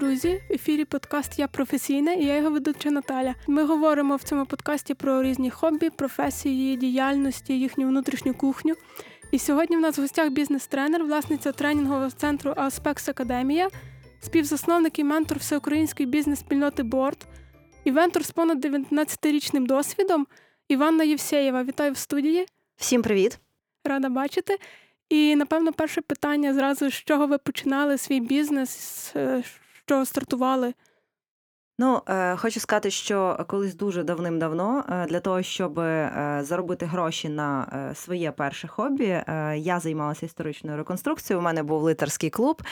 друзі! В ефірі подкаст Я професійна і я його ведуча Наталя. Ми говоримо в цьому подкасті про різні хобі, професії, діяльності, їхню внутрішню кухню. І сьогодні в нас в гостях бізнес-тренер, власниця тренінгового центру Аспекс Академія, співзасновник і ментор всеукраїнської бізнес-спільноти Борд, івентор з понад 19-річним досвідом Іванна Євсеєва. Вітаю в студії. Всім привіт! Рада бачити. І напевно, перше питання зразу з чого ви починали свій бізнес, е, стартували? Ну, е, хочу сказати, що колись дуже давним-давно е, для того, щоб е, заробити гроші на своє перше хобі, я займалася історичною реконструкцією. У мене був лицарський клуб.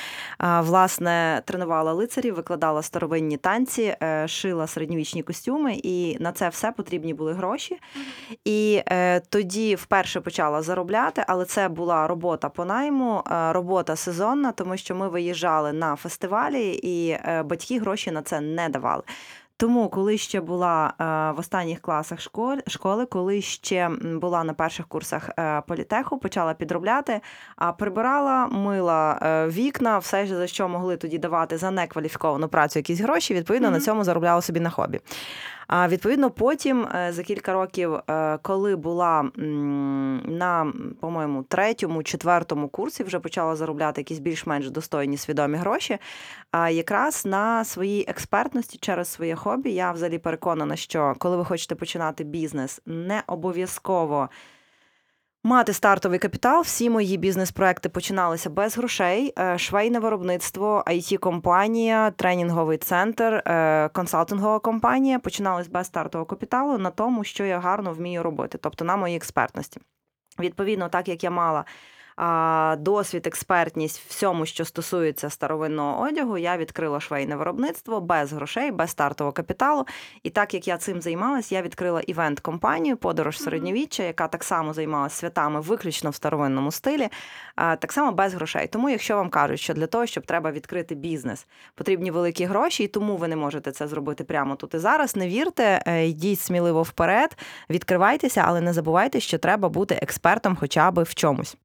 Власне, тренувала лицарів, викладала старовинні танці, шила середньовічні костюми, і на це все потрібні були гроші. І тоді вперше почала заробляти, але це була робота по найму, робота сезонна, тому що ми виїжджали на фестивалі, і батьки гроші на це не давали працювали. Тому, коли ще була е, в останніх класах школи, школи, коли ще була на перших курсах е, політеху, почала підробляти, а прибирала, мила е, вікна, все за що могли тоді давати за некваліфіковану працю якісь гроші. Відповідно, mm-hmm. на цьому заробляла собі на хобі. А відповідно, потім е, за кілька років, е, коли була на, по-моєму, третьому, четвертому курсі, вже почала заробляти якісь більш-менш достойні свідомі гроші. А якраз на своїй експертності через своє хобі я взагалі переконана, що коли ви хочете починати бізнес, не обов'язково. Мати стартовий капітал, всі мої бізнес-проекти починалися без грошей. Е, швейне виробництво, it компанія тренінговий центр, е, консалтингова компанія починалися без стартового капіталу на тому, що я гарно вмію робити, тобто на моїй експертності. Відповідно, так як я мала досвід, експертність всьому, що стосується старовинного одягу, я відкрила швейне виробництво без грошей, без стартового капіталу. І так як я цим займалась, я відкрила івент-компанію Подорож середньовіччя, яка так само займалася святами виключно в старовинному стилі, так само без грошей. Тому, якщо вам кажуть, що для того, щоб треба відкрити бізнес, потрібні великі гроші, і тому ви не можете це зробити прямо тут і зараз. Не вірте, е, йдіть сміливо вперед, відкривайтеся, але не забувайте, що треба бути експертом, хоча б в чомусь.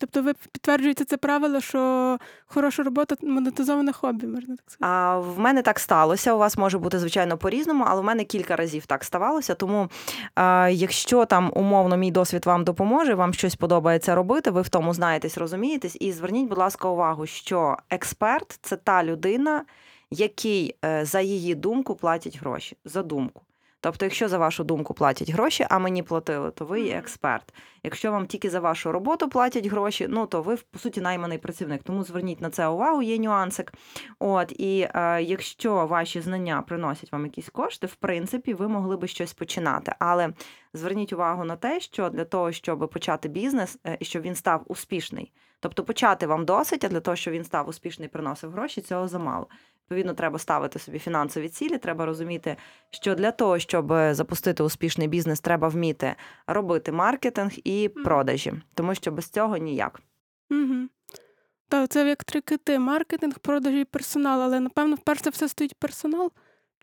Тобто ви підтверджуєте це правило, що хороша робота монетизоване хобі, можна так сказати? А в мене так сталося. У вас може бути звичайно по-різному, але в мене кілька разів так ставалося. Тому а, якщо там умовно мій досвід вам допоможе, вам щось подобається робити, ви в тому знаєтесь, розумієтесь, і зверніть, будь ласка, увагу, що експерт це та людина, який е, за її думку платять гроші. За думку. Тобто, якщо за вашу думку платять гроші, а мені платили, то ви є експерт. Якщо вам тільки за вашу роботу платять гроші, ну то ви по суті найманий працівник. Тому зверніть на це увагу, є нюансик. От і е, якщо ваші знання приносять вам якісь кошти, в принципі, ви могли би щось починати. Але зверніть увагу на те, що для того, щоб почати бізнес е, і щоб він став успішний. Тобто почати вам досить, а для того, щоб він став успішний, приносив гроші, цього замало. Відповідно, треба ставити собі фінансові цілі. Треба розуміти, що для того, щоб запустити успішний бізнес, треба вміти робити маркетинг і продажі, тому що без цього ніяк. Угу. Так, це як три кити: маркетинг, продажі і персонал. Але напевно, вперше все стоїть персонал.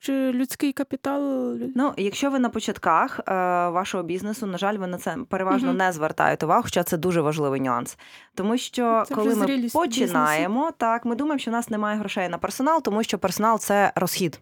Чи людський капітал? Ну, якщо ви на початках е, вашого бізнесу, на жаль, ви на це переважно угу. не звертаєте увагу, хоча це дуже важливий нюанс. Тому що це коли ми починаємо, бізнесу. так ми думаємо, що у нас немає грошей на персонал, тому що персонал це розхід.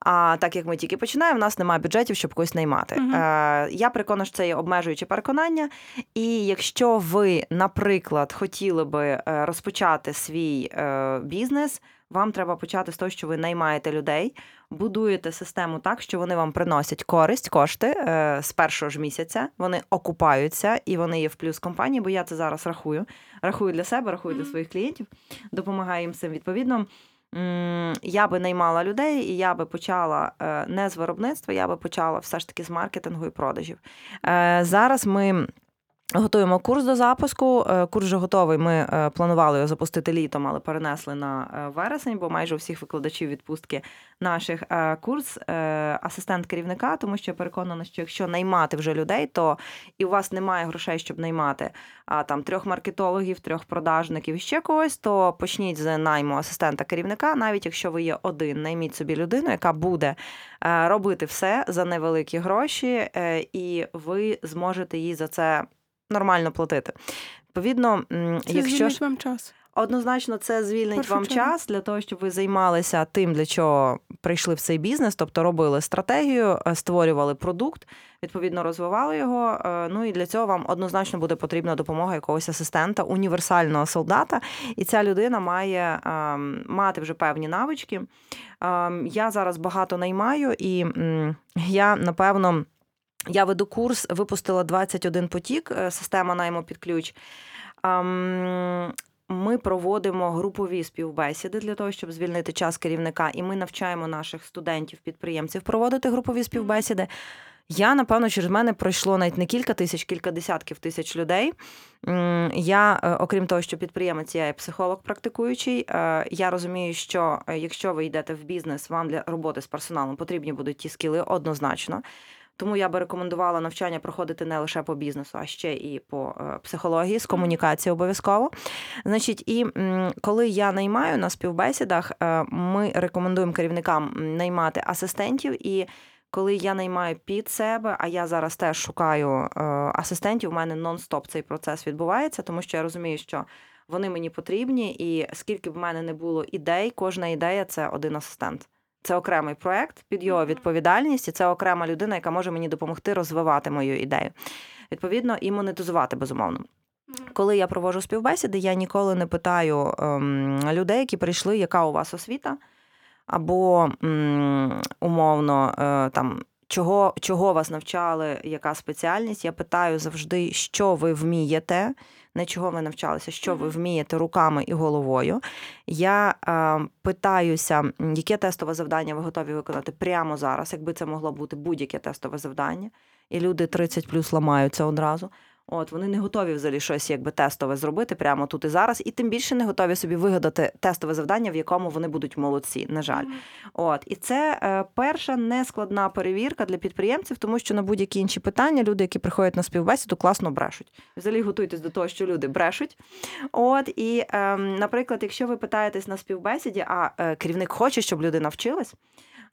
А так як ми тільки починаємо, у нас немає бюджетів, щоб когось наймати. Uh-huh. Е, Я переконана, що це є обмежуюче переконання. І якщо ви, наприклад, хотіли би е, розпочати свій е, бізнес, вам треба почати з того, що ви наймаєте людей, будуєте систему так, що вони вам приносять користь, кошти е, з першого ж місяця. Вони окупаються і вони є в плюс компанії, бо я це зараз рахую. Рахую для себе, рахую для своїх клієнтів, допомагаю їм цим відповідно. Я би наймала людей, і я би почала е, не з виробництва, я би почала все ж таки з маркетингу і продажів. Е, зараз ми Готуємо курс до запуску. Е, курс вже готовий. Ми е, планували його запустити літом, але перенесли на е, вересень, бо майже у всіх викладачів відпустки наших курс асистент керівника, тому що я переконана, що якщо наймати вже людей, то і у вас немає грошей, щоб наймати а там трьох маркетологів, трьох продажників ще когось, то почніть з найму асистента керівника, навіть якщо ви є один, найміть собі людину, яка буде робити все за невеликі гроші, і ви зможете їй за це нормально платити. Відповідно, Це якщо ж вам час. Однозначно, це звільнить Першу вам чергу. час для того, щоб ви займалися тим, для чого прийшли в цей бізнес, тобто робили стратегію, е, створювали продукт, відповідно розвивали його. е, Ну і для цього вам однозначно буде потрібна допомога якогось асистента, універсального солдата. І ця людина має ем, мати вже певні навички. Ем, Я зараз багато наймаю, і я напевно. Я веду курс, випустила 21 потік, е, система найму під ключ. Ми проводимо групові співбесіди для того, щоб звільнити час керівника, і ми навчаємо наших студентів-підприємців проводити групові співбесіди. Я, напевно, через мене пройшло навіть не кілька тисяч, кілька десятків тисяч людей. Я, е, окрім того, що підприємець, я є психолог практикуючий. е, Я розумію, що якщо ви йдете в бізнес, вам для роботи з персоналом потрібні будуть ті скіли однозначно. Тому я би рекомендувала навчання проходити не лише по бізнесу, а ще і по е, психології, з комунікації обов'язково. Значить, і коли я наймаю на співбесідах, е, ми рекомендуємо керівникам наймати асистентів. І коли я наймаю під себе, а я зараз теж шукаю е, асистентів, у мене нон-стоп цей процес відбувається, тому що я розумію, що вони мені потрібні, і скільки б в мене не було ідей, кожна ідея це один асистент. Це окремий проект під його відповідальність, і це окрема людина, яка може мені допомогти розвивати мою ідею. Відповідно, і монетизувати безумовно. Коли я проводжу співбесіди, я ніколи не питаю ем, людей, які прийшли, яка у вас освіта, або м, умовно е, там. Чого, чого вас навчали, яка спеціальність? Я питаю завжди, що ви вмієте, не чого ви навчалися, що ви вмієте руками і головою. Я е, питаюся, яке тестове завдання ви готові виконати прямо зараз, якби це могло бути будь-яке тестове завдання. І люди 30 плюс ламаються одразу. От вони не готові взагалі щось якби тестове зробити прямо тут і зараз, і тим більше не готові собі вигадати тестове завдання, в якому вони будуть молодці. На жаль, от і це е, перша нескладна перевірка для підприємців, тому що на будь-які інші питання люди, які приходять на співбесіду, класно брешуть. Взагалі готуйтесь до того, що люди брешуть. От і, е, наприклад, якщо ви питаєтесь на співбесіді, а е, керівник хоче, щоб людина вчилась.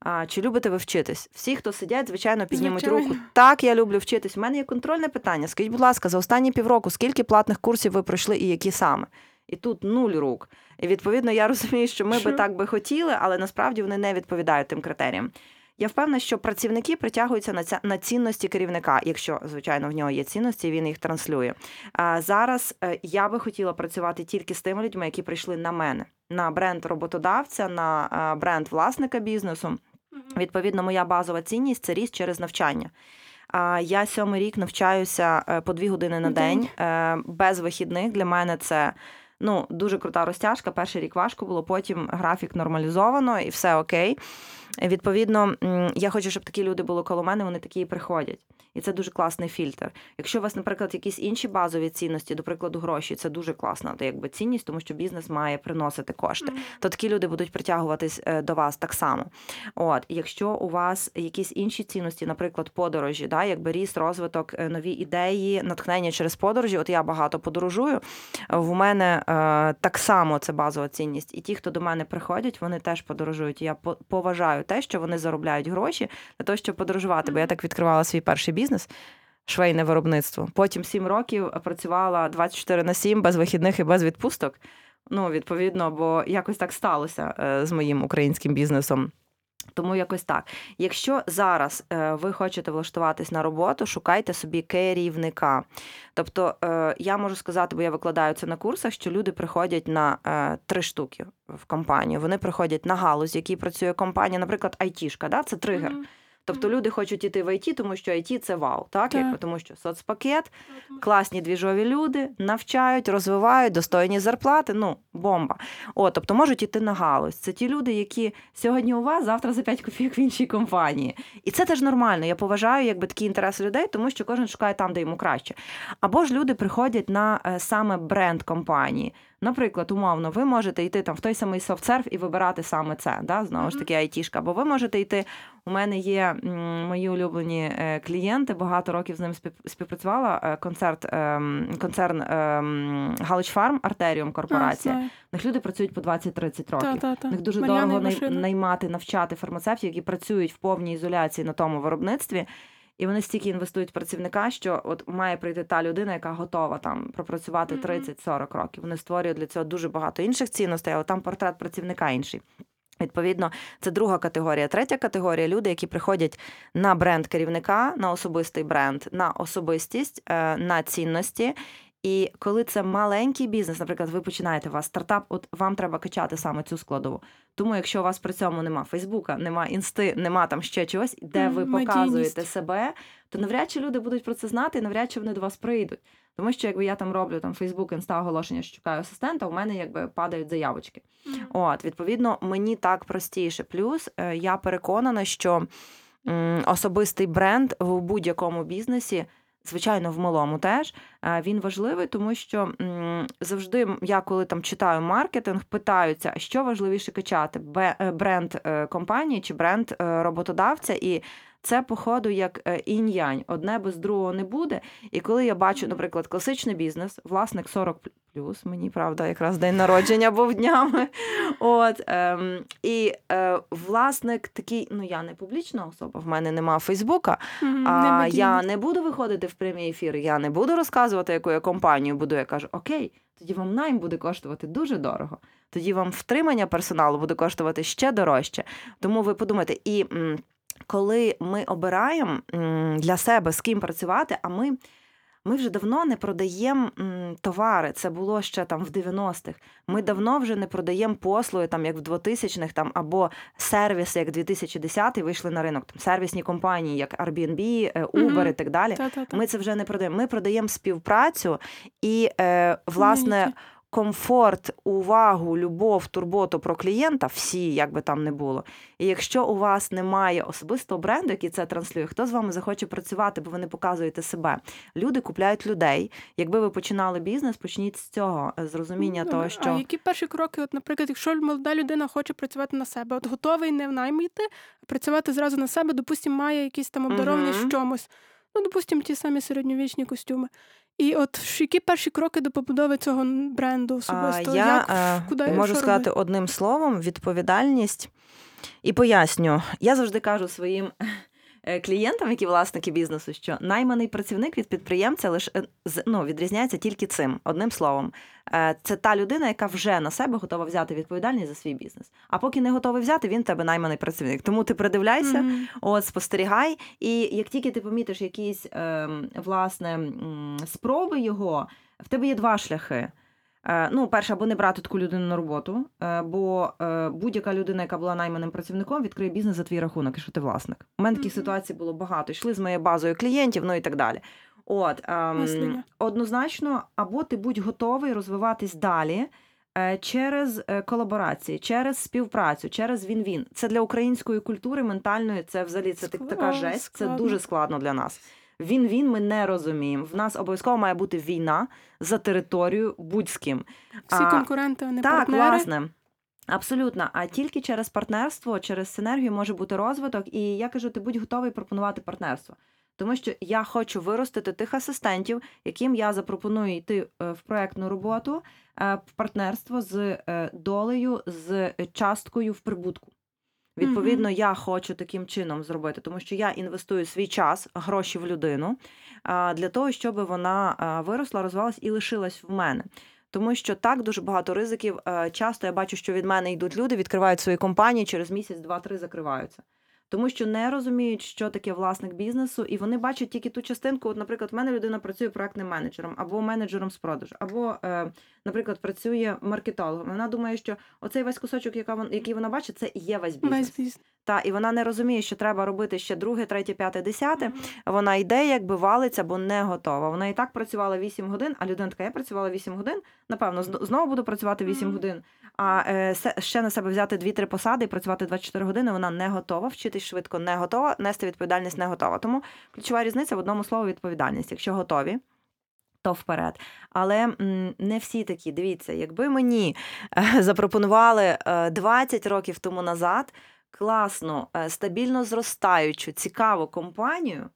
А, чи любите ви вчитись? Всі, хто сидять, звичайно, піднімуть Звичайно. руку. Так, я люблю вчитись. У мене є контрольне питання. Скажіть, будь ласка, за останні півроку скільки платних курсів ви пройшли і які саме? І тут нуль рук. І відповідно я розумію, що ми би так би хотіли, але насправді вони не відповідають тим критеріям. Я впевнена, що працівники притягуються на ця на цінності керівника, якщо звичайно в нього є цінності, він їх транслює. А зараз е, я би хотіла працювати тільки з тими людьми, які прийшли на мене, на бренд роботодавця, на е, бренд власника бізнесу. Відповідно, моя базова цінність це ріст через навчання. Я сьомий рік навчаюся е, по дві години на день е, без вихідних. Для мене це ну дуже крута розтяжка. Перший рік важко було, потім графік нормалізовано і все окей. Відповідно, я хочу, щоб такі люди були коло мене, вони такі і приходять. І це дуже класний фільтр. Якщо у вас, наприклад, якісь інші базові цінності, до прикладу, гроші, це дуже класна та, якби цінність, тому що бізнес має приносити кошти. То такі люди будуть притягуватись е, до вас так само. От, якщо у вас якісь інші цінності, наприклад, подорожі, да, якби ріст, розвиток, е, нові ідеї, натхнення через подорожі. От я багато подорожую. В мене е, так само це базова цінність. І ті, хто до мене приходять, вони теж подорожують. Я поважаю те, що вони заробляють гроші для того, щоб подорожувати. Бо я так відкривала свій перший бізнес. Швейне виробництво. Потім 7 років працювала 24 на 7 без вихідних і без відпусток. Ну, відповідно, бо якось так сталося е, з моїм українським бізнесом. Тому якось так. Якщо зараз е, ви хочете влаштуватись на роботу, шукайте собі керівника. Тобто, е, я можу сказати, бо я викладаю це на курсах, що люди приходять на три штуки в компанію. Вони приходять на галузь, в якій працює компанія, наприклад, айтішка, да? це тригер. Мгм. Тобто люди хочуть іти в ІТ, тому що ІТ – це вау, так? Так. Якби, тому що соцпакет, класні двіжові люди, навчають, розвивають, достойні зарплати. Ну, бомба. О, тобто можуть іти на галузь. Це ті люди, які сьогодні у вас, завтра за 5 копійок в іншій компанії. І це теж нормально. Я поважаю якби такі інтереси людей, тому що кожен шукає там, де йому краще. Або ж люди приходять на е, саме бренд компанії. Наприклад, умовно, ви можете йти там в той самий софтсерв і вибирати саме це, да? знову ж таки, айтішка. Або ви можете йти. У мене є мої улюблені е, клієнти, багато років з спів- співпрацювала. е, Концерт, ем, концерн ем, Галич Фарм, Артеріум корпорація. У них люди працюють по 20-30 років. Та, та, та. У них дуже Мар'яна дорого най- наймати, навчати фармацевтів, які працюють в повній ізоляції на тому виробництві. І вони стільки інвестують в працівника, що от має прийти та людина, яка готова там пропрацювати Мгм. 30-40 років. Вони створюють для цього дуже багато інших цінностей, але там портрет працівника інший. Відповідно, це друга категорія. Третя категорія люди, які приходять на бренд керівника, на особистий бренд, на особистість, е, на цінності. І коли це маленький бізнес, наприклад, ви починаєте у вас стартап, от вам треба качати саме цю складову. Тому, якщо у вас при цьому нема Фейсбука, нема інсти, нема там ще чогось, де ви показуєте себе, то навряд чи люди будуть про це знати, і навряд чи вони до вас прийдуть. Тому що якби я там роблю там Фейсбук, інста оголошення, що чекаю асистента, у мене якби падають заявочки. Мгм. От, відповідно, мені так простіше. Плюс е, я переконана, що особистий бренд в будь-якому бізнесі. Звичайно, в малому теж він важливий, тому що завжди я, коли там читаю маркетинг, питаються, а що важливіше качати: е, бренд е, компанії чи бренд е, роботодавця. І це, походу, як інь-янь. Одне без другого не буде. І коли я бачу, наприклад, класичний бізнес, власник 40 плюс, мені правда, якраз день народження був днями. От ем, і е, власник такий, ну я не публічна особа, в мене нема Фейсбука. Мгм, А я не буду виходити в прямі ефіри, я не буду розказувати, яку я компанію буду. Я кажу, окей, тоді вам найм буде коштувати дуже дорого. Тоді вам втримання персоналу буде коштувати ще дорожче. Тому ви подумайте, і коли ми обираємо для себе з ким працювати, а ми. Ми вже давно не продаємо товари. Це було ще там в 90-х. Ми давно вже не продаємо послуги, там як в 2000-х, там або сервіси, як 2010 вийшли на ринок. Там сервісні компанії, як Airbnb, Uber mm-hmm. і так далі. Та-та-та. Ми це вже не продаємо. Ми продаємо співпрацю і, е, власне. Комфорт, увагу, любов, турботу про клієнта, всі, як би там не було. І якщо у вас немає особистого бренду, який це транслює, хто з вами захоче працювати, бо ви не показуєте себе. Люди купляють людей. Якби ви починали бізнес, почніть з цього з розуміння Ну, того, що А які перші кроки, от, наприклад, якщо молода людина хоче працювати на себе, от готовий не в найм йти, а працювати зразу на себе, допустимо, має якісь там обдарованість в чомусь. Ну, допустимо, ті самі середньовічні костюми. І от які перші кроки до побудови цього бренду бренду А, особисто? я Як, е, куди, можу сказати робити? одним словом: відповідальність. І поясню, я завжди кажу своїм клієнтам, які власники бізнесу, що найманий працівник від підприємця лише е, ну, відрізняється тільки цим одним словом. Е, Це та людина, яка вже на себе готова взяти відповідальність за свій бізнес. А поки не готовий взяти, він тебе найманий працівник. Тому ти придивляйся, Мгм. От, спостерігай, і як тільки ти помітиш якісь ем, власне спроби його, в тебе є два шляхи. Е, Ну, перше, або не брати таку людину на роботу, е, бо е, будь-яка людина, яка була найманим працівником, відкриє бізнес за твій рахунок, якщо ти власник. У мене таких Мгм. ситуацій було багато. Йшли з моєю базою клієнтів, ну і так далі. От ем, однозначно, або ти будь готовий розвиватись далі. Через колаборації, через співпрацю, через він-він. Це для української культури ментальної. Це взагалі це так- така жесть. Це дуже складно для нас. Він-він ми не розуміємо. В нас обов'язково має бути війна за територію будь з ким. Всі А, конкуренти, не так, партнери. власне. Абсолютно, а тільки через партнерство, через синергію може бути розвиток. І я кажу, ти будь готовий пропонувати партнерство. Тому що я хочу виростити тих асистентів, яким я запропоную йти е, в проектну роботу, е, в партнерство з е, долею, з часткою в прибутку. Відповідно, я хочу таким чином зробити, тому що я інвестую свій час, гроші в людину для того, щоб вона виросла, розвивалась і лишилась в мене. Тому що так дуже багато ризиків. Е, Часто я бачу, що від мене йдуть люди, відкривають свої компанії, через місяць, два-три закриваються. Тому що не розуміють, що таке власник бізнесу, і вони бачать тільки ту частинку. От, наприклад, в мене людина працює проектним менеджером або менеджером з продажу, або, е, наприклад, працює маркетологом. Вона думає, що оцей весь кусочок, який вона бачить, це і є весь бізнес. Весь бізнес. Та і вона не розуміє, що треба робити ще друге, третє, п'яте, десяте. Вона йде, якби валиться, бо не готова. Вона і так працювала 8 годин, а людина така, я працювала 8 годин. Напевно, знову буду працювати 8 Мгм. годин. А е, ще на себе взяти 2-3 посади і працювати 24 години. Вона не готова, швидко не готова, нести відповідальність не готова. Тому ключова різниця в одному слові відповідальність. Якщо готові. То вперед, але не всі такі. Дивіться, якби мені е, запропонували е, 20 років тому назад класну, е, стабільно зростаючу, цікаву компанію.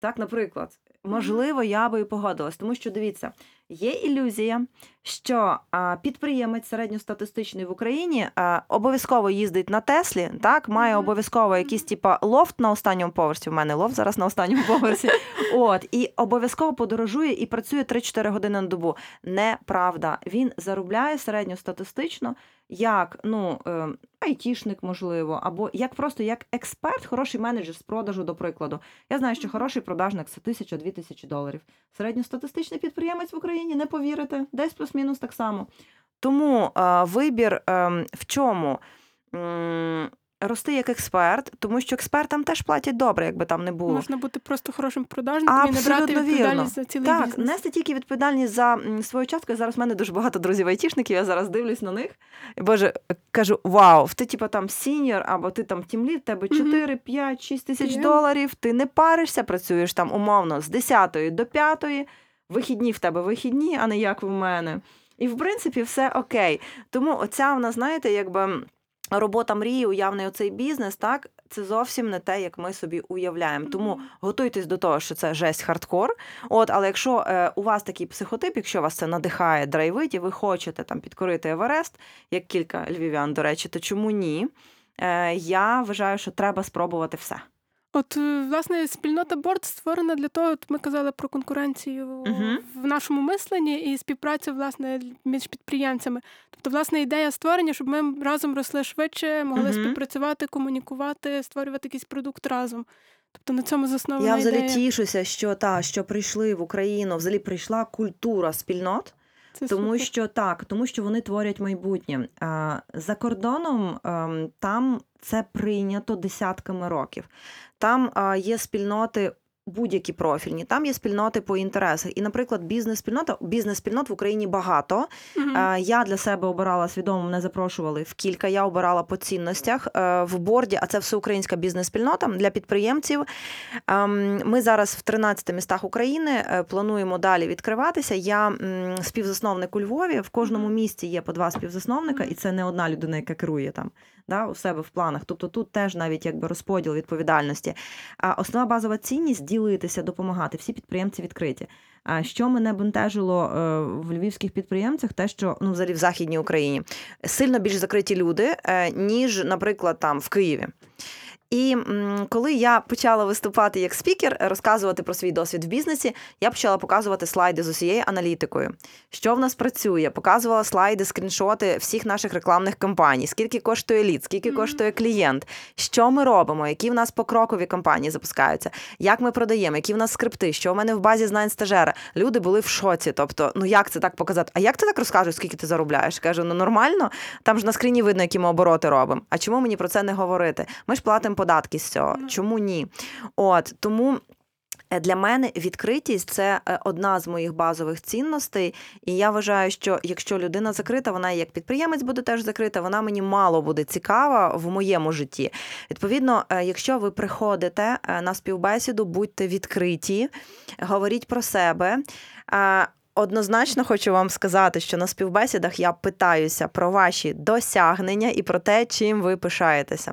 Так, наприклад, можливо, я би і погодилась. Тому що дивіться, є ілюзія, що підприємець середньостатистичний в Україні обов'язково їздить на Теслі, так, має обов'язково якийсь типа лофт на останньому поверсі. У мене лофт зараз на останньому поверсі. От, і обов'язково подорожує і працює 3-4 години на добу. Неправда. Він заробляє середньостатистично як ну, е, айтішник, можливо, або як просто як експерт, хороший менеджер з продажу, до прикладу. Я знаю, що хороший продажник це тисяча-дві тисячі доларів. Середньостатистичний підприємець в Україні, не повірите, десь плюс-мінус так само. Тому е, вибір е, в чому? М, Рости як експерт, тому що експертам теж платять добре, якби там не було. Можна бути просто хорошим продажником і не брати Абсолютно відповідальність вірно. за цілий Так, бізнес. нести тільки відповідальність за свою частку. Зараз в мене дуже багато друзів айтішників, я зараз дивлюсь на них. І Боже, кажу: вау, ти типа там senior, або ти там team lead, тебе 4, 5, 6 тисяч доларів, ти не паришся, працюєш там умовно з 10 до 5, вихідні в тебе вихідні, а не як в мене. І в принципі все окей. Тому оця в нас, знаєте, якби. Робота мрії, уявний оцей бізнес, так це зовсім не те, як ми собі уявляємо. Тому готуйтесь до того, що це жесть hardcore. От, але якщо е, у вас такий психотип, якщо вас це надихає, драйвить, і ви хочете там підкорити Еверест, як кілька львів'ян, до речі, то чому ні? Е, я вважаю, що треба спробувати все. От, е, власне, спільнота борт створена для того, от ми казали про конкуренцію Мгм. в нашому мисленні і співпрацю власне між підприємцями. Тобто, власне, ідея створення, щоб ми разом росли швидше, могли Мгм. співпрацювати, комунікувати, створювати якийсь продукт разом. Тобто на цьому заснована Я взагалі ідея. тішуся, що та що прийшли в Україну, взагалі прийшла культура спільнот. Це Тому супер. що так, тому що вони творять майбутнє. А, За кордоном ем, там це прийнято десятками років. Там а, є спільноти. Будь-які профільні, там є спільноти по інтересах. І, наприклад, бізнес-спільнота, бізнес-спільнот в Україні багато. Е, Я для себе обирала свідомо, мене запрошували в кілька. Я обирала по цінностях Е, в борді, а це всеукраїнська бізнес-спільнота для підприємців. Ем, Ми зараз в 13 містах України е, плануємо далі відкриватися. Я співзасновник у Львові. В кожному місті є по два співзасновника, і це не одна людина, яка керує там да, у себе в планах. Тобто тут теж навіть якби розподіл відповідальності. А основна базова цінність ділитися, допомагати. Всі підприємці відкриті. А що мене бентежило е, в львівських підприємцях, те, що ну взагалі в західній Україні сильно більш закриті люди, е, ніж, наприклад, там в Києві. І коли я почала виступати як спікер, розказувати про свій досвід в бізнесі, я почала показувати слайди з усією аналітикою. Що в нас працює? Показувала слайди, скріншоти всіх наших рекламних кампаній, скільки коштує лід, скільки коштує клієнт, що ми робимо, які в нас покрокові кампанії запускаються, як ми продаємо, які в нас скрипти, що в мене в базі знань стажера. Люди були в шоці. Тобто, ну як це так показати? А як ти так розкажеш, скільки ти заробляєш? Кажу, ну нормально, там ж на скріні видно, які ми обороти робимо. А чому мені про це не говорити? Ми ж платимо податки з цього. Ну. Чому ні? От тому. е, Для мене відкритість це е, одна з моїх базових цінностей, і я вважаю, що якщо людина закрита, вона як підприємець буде теж закрита, вона мені мало буде цікава в моєму житті. Відповідно, е, якщо ви приходите на співбесіду, будьте відкриті, говоріть про себе. Однозначно хочу вам сказати, що на співбесідах я питаюся про ваші досягнення і про те, чим ви пишаєтеся.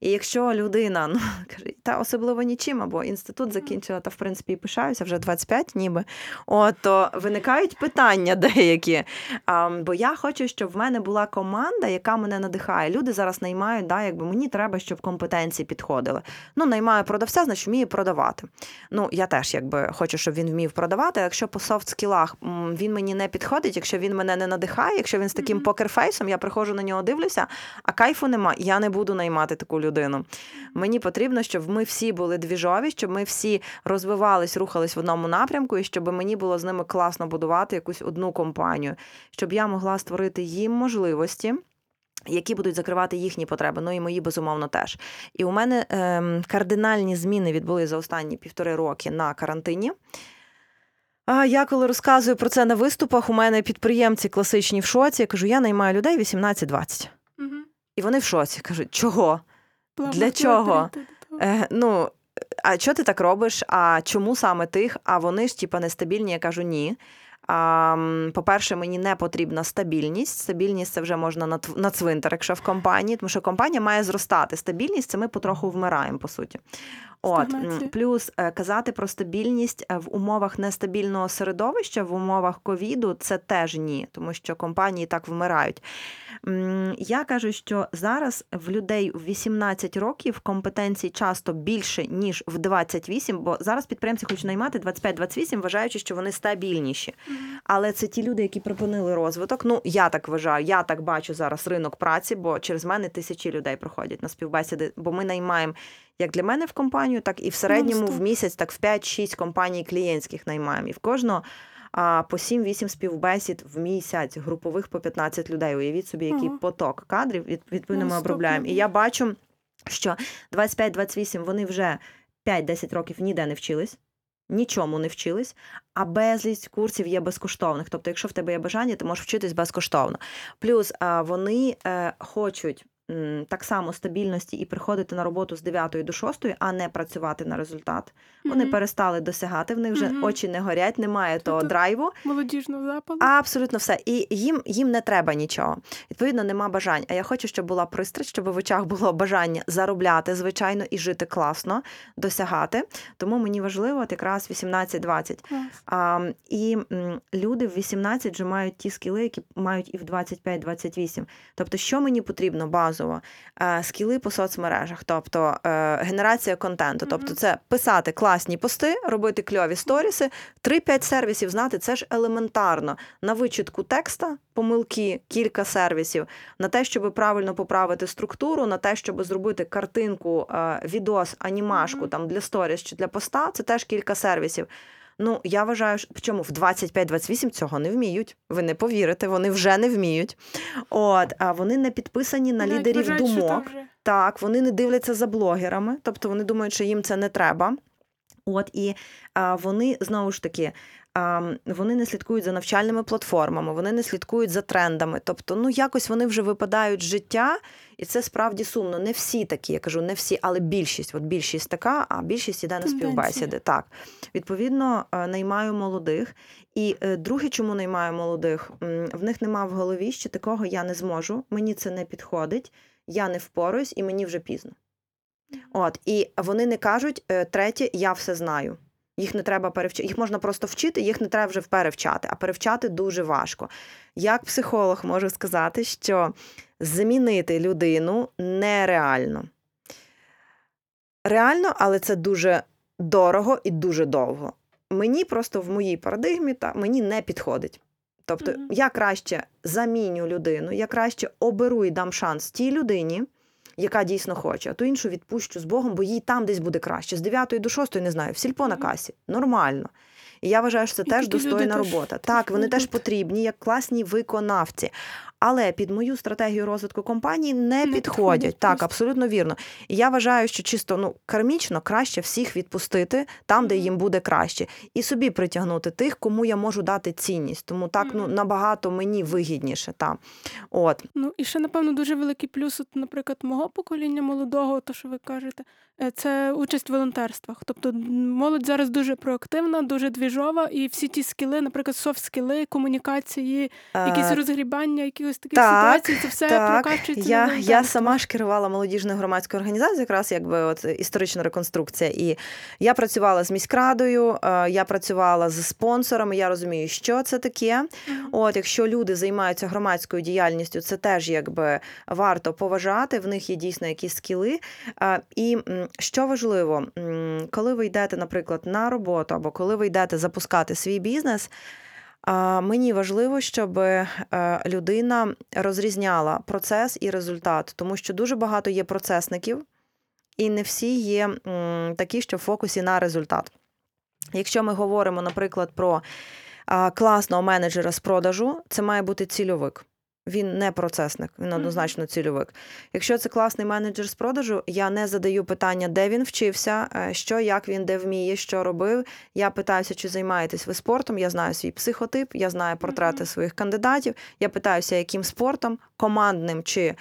І якщо людина ну каже, та особливо нічим, або інститут закінчила, та в принципі і пишаюся вже 25 ніби. От, то виникають питання деякі. А, бо я хочу, щоб в мене була команда, яка мене надихає. Люди зараз наймають, да, якби мені треба, щоб компетенції підходили. Ну, наймаю продавця, значить вміє продавати. Ну, я теж якби хочу, щоб він вмів продавати. А якщо по софт скілах він мені не підходить, якщо він мене не надихає, якщо він з таким покерфейсом, я приходжу на нього, дивлюся, а кайфу нема, я не буду наймати таку людину. Мені потрібно, щоб ми всі були двіжові, щоб ми всі розвивались, рухались в одному напрямку, і щоб мені було з ними класно будувати якусь одну компанію, щоб я могла створити їм можливості. Які будуть закривати їхні потреби, ну і мої безумовно теж. І у мене ем, кардинальні зміни відбулися за останні півтори роки на карантині. А я коли розказую про це на виступах, у мене підприємці класичні в шоці. Я кажу, я наймаю людей 18-20. Мгм. І вони в шоці кажуть, чого? Для чого? Е, ну, а що ти так робиш? А чому саме тих? А вони ж типа нестабільні. Я кажу, ні. А, по-перше, мені не потрібна стабільність. Стабільність це вже можна на, на цвинтар, якщо в компанії, тому що компанія має зростати. Стабільність це ми потроху вмираємо, по суті. От Стагнація. плюс е, казати про стабільність е, в умовах нестабільного середовища, в умовах ковіду, це теж ні, тому що компанії так вмирають. Я кажу, що зараз в людей в 18 років компетенцій часто більше ніж в 28, бо зараз підприємці хочуть наймати 25-28, вважаючи, що вони стабільніші. Але це ті люди, які припинили розвиток. Ну я так вважаю, я так бачу зараз ринок праці, бо через мене тисячі людей проходять на співбесіди, бо ми наймаємо як для мене в компанію, так і в середньому в місяць, так в 5-6 компаній клієнтських наймаємо. І в кожного а, по 7-8 співбесід в місяць, групових по 15 людей. Уявіть собі, який Ага. поток кадрів від, відповідно ми обробляємо. І я бачу, що 25-28 вони вже 5-10 років ніде не вчились. Нічому не вчились, а безліч курсів є безкоштовних. Тобто, якщо в тебе є бажання, ти можеш вчитись безкоштовно. Плюс вони е, хочуть так само стабільності і приходити на роботу з 9 до 6, а не працювати на результат. Вони Мгм. перестали досягати, в них вже Мгм. очі не горять, немає того Тобто драйву. молодіжного запалу. Абсолютно все. І їм, їм не треба нічого. Відповідно, нема бажань. А я хочу, щоб була пристрасть, щоб в очах було бажання заробляти, звичайно, і жити класно, досягати. Тому мені важливо от якраз 18-20. А, і м, люди в 18 вже мають ті скіли, які мають і в 25-28. Тобто, що мені потрібно базово? Е, скіли по соцмережах, тобто е, генерація контенту. Тобто, це писати класні пости, робити кльові сторіси, 3-5 сервісів знати, це ж елементарно. На вичитку текста, помилки, кілька сервісів, на те, щоб правильно поправити структуру, на те, щоб зробити картинку, е, відос, анімашку там для сторіс чи для поста, це теж кілька сервісів. Ну, я вважаю, що причому в 25-28 цього не вміють. Ви не повірите, вони вже не вміють. От, а вони не підписані на Навіть лідерів вважають, що думок. Так, вони не дивляться за блогерами, тобто вони думають, що їм це не треба. От і а, вони знову ж таки. Вони не слідкують за навчальними платформами, вони не слідкують за трендами. Тобто, ну якось вони вже випадають з життя, і це справді сумно. Не всі такі, я кажу, не всі, але більшість. От більшість така, а більшість іде на співбесіди. Так, відповідно, е, наймаю молодих. І е, друге, чому наймаю молодих, в них нема в голові, що такого я не зможу, мені це не підходить, я не впораюсь, і мені вже пізно. От, і вони не кажуть, е, третє, я все знаю. Їх не треба перевчити. Їх можна просто вчити, їх не треба вже перевчати, а перевчати дуже важко. Як психолог можу сказати, що замінити людину нереально. Реально, але це дуже дорого і дуже довго. Мені просто в моїй парадигмі та мені не підходить. Тобто, Мгм. я краще заміню людину, я краще оберу і дам шанс тій людині, яка дійсно хоче, а ту іншу відпущу з Богом, бо їй там десь буде краще. З 9 до 6, не знаю, в сільпо на касі. Нормально. І я вважаю, що це І теж достойна робота. теж Так, вони теж потрібні як класні виконавці. Але під мою стратегію розвитку компанії не, Не підходять. Так, просто. абсолютно вірно. І я вважаю, що чисто ну кармічно краще всіх відпустити там, де Мгм. їм буде краще, і собі притягнути тих, кому я можу дати цінність. Тому так ну набагато мені вигідніше. Та. От Ну і ще, напевно, дуже великий плюс, от, наприклад, мого покоління молодого, то що ви кажете, е, це участь в волонтерствах. Тобто молодь зараз дуже проактивна, дуже двіжова, і всі ті скіли, наприклад, софт-скіли, комунікації, якісь е, розгрібання якихось таких так, ситуацій, це все так, прокачується. я, на я сама ж керувала молодіжною громадською організацією, якраз якби от історична реконструкція. І я працювала з міськрадою, е, я працювала з спонсорами. Я розумію, що це таке. От, якщо люди займаються громадською діяльністю, це теж якби варто поважати. В них є дійсно якісь скіли. І що важливо, коли ви йдете, наприклад, на роботу або коли ви йдете запускати свій бізнес. Мені важливо, щоб е, людина розрізняла процес і результат, тому що дуже багато є процесників, і не всі є такі, що в фокусі на результат. Якщо ми говоримо, наприклад, про класного менеджера з продажу, це має бути цільовик. Він не процесник, він однозначно цільовик. Якщо це класний менеджер з продажу, я не задаю питання, де він вчився, е, що, як він де вміє, що робив. Я питаюся, чи займаєтесь ви спортом. Я знаю свій психотип, я знаю портрети своїх кандидатів. Я питаюся, яким спортом, командним чи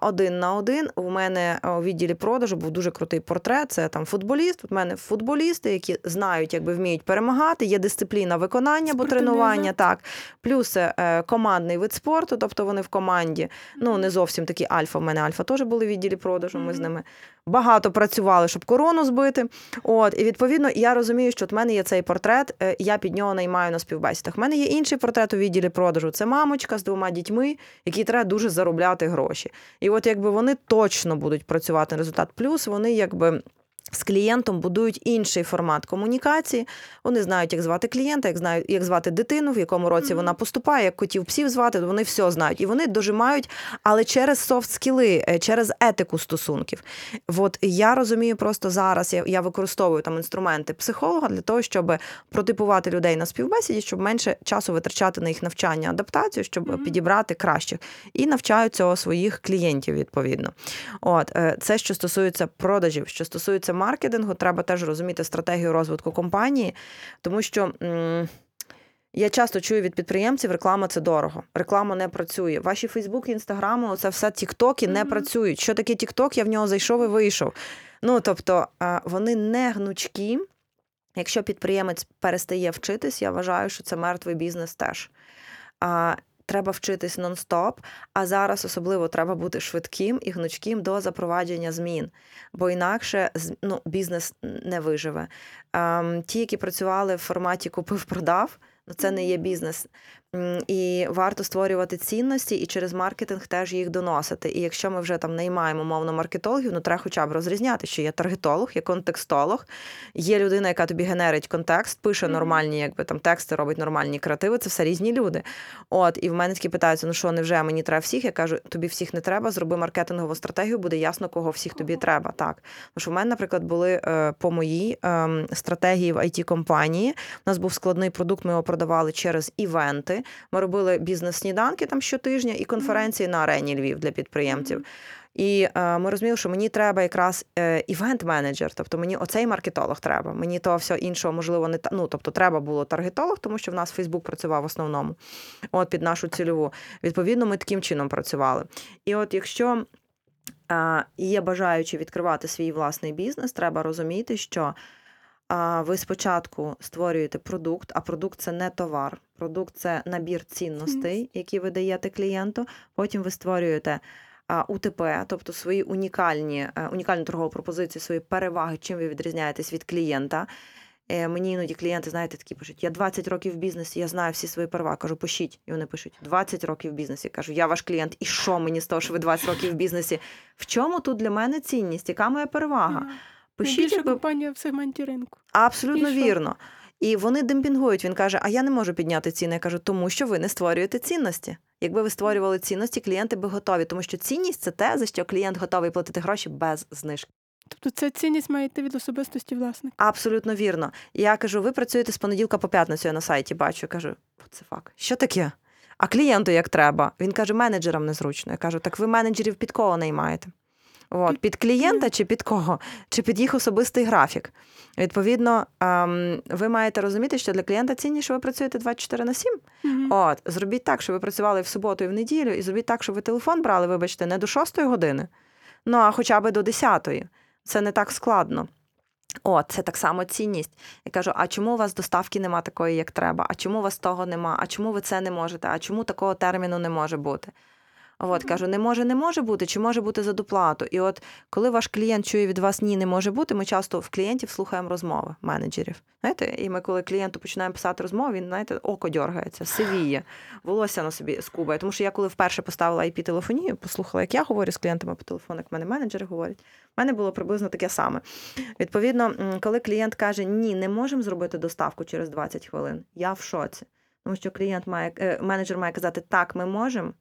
один на один. У мене у відділі продажу був дуже крутий портрет. Це там футболіст. У мене футболісти, які знають, якби вміють перемагати. Є дисципліна виконання або Спортивний тренування. Так, плюс е, командний вид спорту, тобто вони в команді. Ну не зовсім такі альфа. У мене альфа теж були в відділі продажу. Ми з ними багато працювали, щоб корону збити. От і відповідно я розумію, що в мене є цей портрет. е, Я під нього наймаю на співбесідах. У мене є інший портрет у відділі продажу. Це мамочка з двома дітьми, які треба дуже заробляти гроші. І от якби вони точно будуть працювати на результат. Плюс вони якби. З клієнтом будують інший формат комунікації. Вони знають, як звати клієнта, як знають, як звати дитину, в якому році Мгм. вона поступає, як котів псів звати. Вони все знають. І вони дожимають, але через софт скіли, е, через етику стосунків. От я розумію, просто зараз я, я використовую там інструменти психолога для того, щоб протипувати людей на співбесіді, щоб менше часу витрачати на їх навчання, адаптацію, щоб Мгм. підібрати кращих. І навчаю цього своїх клієнтів відповідно. От е, це що стосується продажів, що стосується маркетингу, треба теж розуміти стратегію розвитку компанії, тому що. я часто чую від підприємців, реклама це дорого. Реклама не працює. Ваші Фейсбуки, Інстаграми, це все Тіктоки не Мгм. працюють. Що таке Тікток? Я в нього зайшов і вийшов. Ну тобто вони не гнучкі. Якщо підприємець перестає вчитись, я вважаю, що це мертвий бізнес теж. А, Треба вчитись нон-стоп, а зараз особливо треба бути швидким і гнучким до запровадження змін, бо інакше ну, бізнес не виживе. Ем, Ті, які працювали в форматі купив-продав, ну це не є бізнес. І варто створювати цінності і через маркетинг теж їх доносити. І якщо ми вже там наймаємо мовно маркетологів, ну треба хоча б розрізняти, що є таргетолог, є контекстолог, є людина, яка тобі генерить контекст, пише нормальні, якби там тексти, робить нормальні креативи. Це все різні люди. От і в мене такі питаються: ну що, невже мені треба всіх? Я кажу, тобі всіх не треба, зроби маркетингову стратегію, буде ясно, кого всіх тобі треба. Так. Тому що в мене, наприклад, були е, по моїй ем, стратегії в it компанії У нас був складний продукт, ми його продавали через івенти. Ми робили бізнес-сніданки там щотижня і конференції на арені Львів для підприємців. І е, ми розуміли, що мені треба якраз е, івент-менеджер, тобто мені оцей маркетолог треба. Мені того всього іншого, можливо, не та- ну, тобто треба було таргетолог, тому що в нас Фейсбук працював в основному, от під нашу цільову. Відповідно, ми таким чином працювали. І от якщо е, є бажаючі відкривати свій власний бізнес, треба розуміти, що а, ви спочатку створюєте продукт, а продукт це не товар. Продукт це набір цінностей, які ви даєте клієнту. Потім ви створюєте УТП, тобто свої унікальні, е, унікальну торгову пропозицію, свої переваги, чим ви відрізняєтесь від клієнта. Е, Мені іноді клієнти, знаєте, такі пишуть: я 20 років в бізнесі, я знаю всі свої переваги. Кажу, пишіть. І вони пишуть 20 років в бізнесі. Кажу, я ваш клієнт, і що мені з того, що ви 20 років в бізнесі? В чому тут для мене цінність? Яка моя перевага? Пишіть, Найбільша якби компанія в сегменті ринку. Абсолютно І вірно. І вони демпінгують. Він каже: А я не можу підняти ціни. Я кажу, тому що ви не створюєте цінності. Якби ви створювали цінності, клієнти би готові, тому що цінність це те, за що клієнт готовий платити гроші без знижки. Тобто ця цінність має йти від особистості власника. Абсолютно вірно. Я кажу, ви працюєте з понеділка по п'ятницю. Я на сайті бачу. Я кажу, це факт. Що таке? А клієнту як треба? Він каже, менеджерам незручно. Я кажу, так ви менеджерів під кого наймаєте? От, під клієнта чи під кого? Чи під їх особистий графік? Відповідно, ем, ви маєте розуміти, що для клієнта цінніше, що ви працюєте 24 на 7. Мгм. От, зробіть так, щоб ви працювали в суботу і в неділю, і зробіть так, щоб ви телефон брали, вибачте, не до 6 години, ну а хоча б до 10. Це не так складно. О, це так само цінність. Я кажу: а чому у вас доставки нема такої, як треба? А чому у вас того нема? А чому ви це не можете? А чому такого терміну не може бути? От кажу, не може, не може бути, чи може бути за доплату. І от коли ваш клієнт чує від вас ні, не може бути, ми часто в клієнтів слухаємо розмови менеджерів. Знаєте, і ми, коли клієнту починаємо писати розмови, він знаєте, око дергається, сивіє, волосся на собі скубає. Тому що я, коли вперше поставила ip телефонію послухала, як я говорю з клієнтами по телефону, як мене менеджери говорять. У мене було приблизно таке саме. Відповідно, коли клієнт каже, ні, не можемо зробити доставку через 20 хвилин, я в шоці. Тому що клієнт має е, менеджер має казати, так, ми можемо.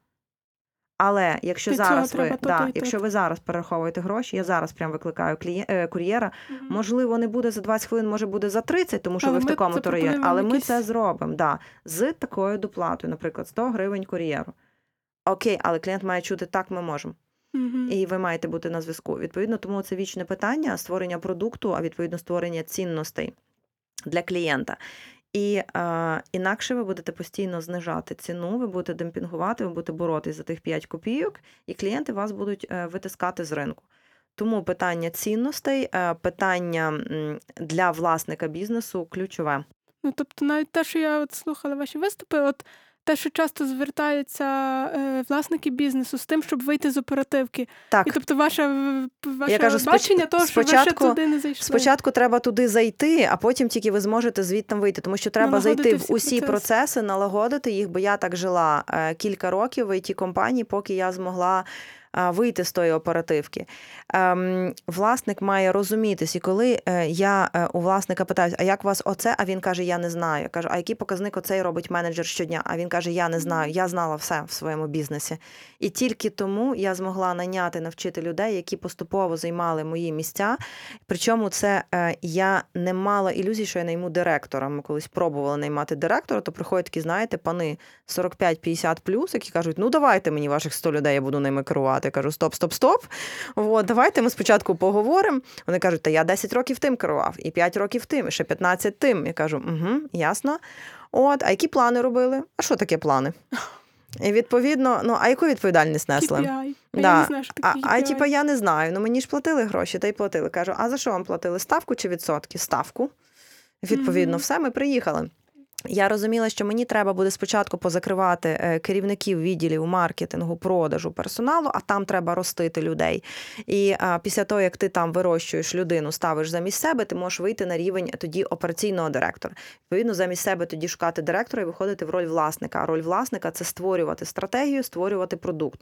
Але якщо Для зараз ви то-то да, якщо ви зараз перераховуєте гроші, я зараз прям викликаю кліє, е, кур'єра. Мгм. Можливо, не буде за 20 хвилин, може буде за 30, тому що Але ви в такому то районі. Але ми це зробимо. Да, з такою доплатою, наприклад, 100 гривень кур'єру. Окей, але клієнт має чути, так ми можемо. Мгм. І ви маєте бути на зв'язку. Відповідно, тому це вічне питання створення продукту, а відповідно створення цінностей для клієнта. І е, інакше ви будете постійно знижати ціну, ви будете демпінгувати, ви будете боротись за тих 5 копійок, і клієнти вас будуть е, витискати з ринку. Тому питання цінностей, е, питання для власника бізнесу ключове. Ну, тобто, навіть те, що я от слухала ваші виступи, от те, що часто звертаються е, власники бізнесу з тим, щоб вийти з оперативки. Так, І тобто, ваше, ваше Я кажу, бачення того, що ви ще туди не зайшли. Спочатку треба туди зайти, а потім тільки ви зможете звідти вийти, тому що треба Налагодити зайти в усі процеси. процеси, налагодити їх, бо я так жила е, кілька років в it компанії, поки я змогла. Вийти з тої оперативки. Ем, власник має розумітись, і коли е, я е, у власника питаю, а як у вас оце? А він каже, я не знаю. Я кажу, а який показник оцей робить менеджер щодня? А він каже, я не знаю, я знала все в своєму бізнесі. І тільки тому я змогла наняти, навчити людей, які поступово займали мої місця. Причому це е, я не мала ілюзій, що я найму директора. Ми колись пробували наймати директора, то приходять такі, знаєте, пани 45-50 плюс, які кажуть, ну давайте мені ваших 100 людей, я буду ними керувати. Я кажу, стоп, стоп, стоп. От, давайте ми спочатку поговоримо. Вони кажуть, та я 10 років тим керував, і 5 років тим, і ще 15 тим. Я кажу, угу, ясно. От, а які плани робили? А що таке плани? І відповідно, ну а яку відповідальність несли? KPI. А Да. Я не знаю, що А, таке а KPI. типа я не знаю. Ну мені ж платили гроші, та й платили. Кажу, а за що вам платили? Ставку чи відсотки? Ставку. Відповідно, Мгм. все, ми приїхали. Я розуміла, що мені треба буде спочатку позакривати е, керівників відділів маркетингу, продажу, персоналу, а там треба ростити людей. І а, після того, як ти там вирощуєш людину, ставиш замість себе, ти можеш вийти на рівень тоді операційного директора. Відповідно, замість себе тоді шукати директора і виходити в роль власника. А роль власника це створювати стратегію, створювати продукт.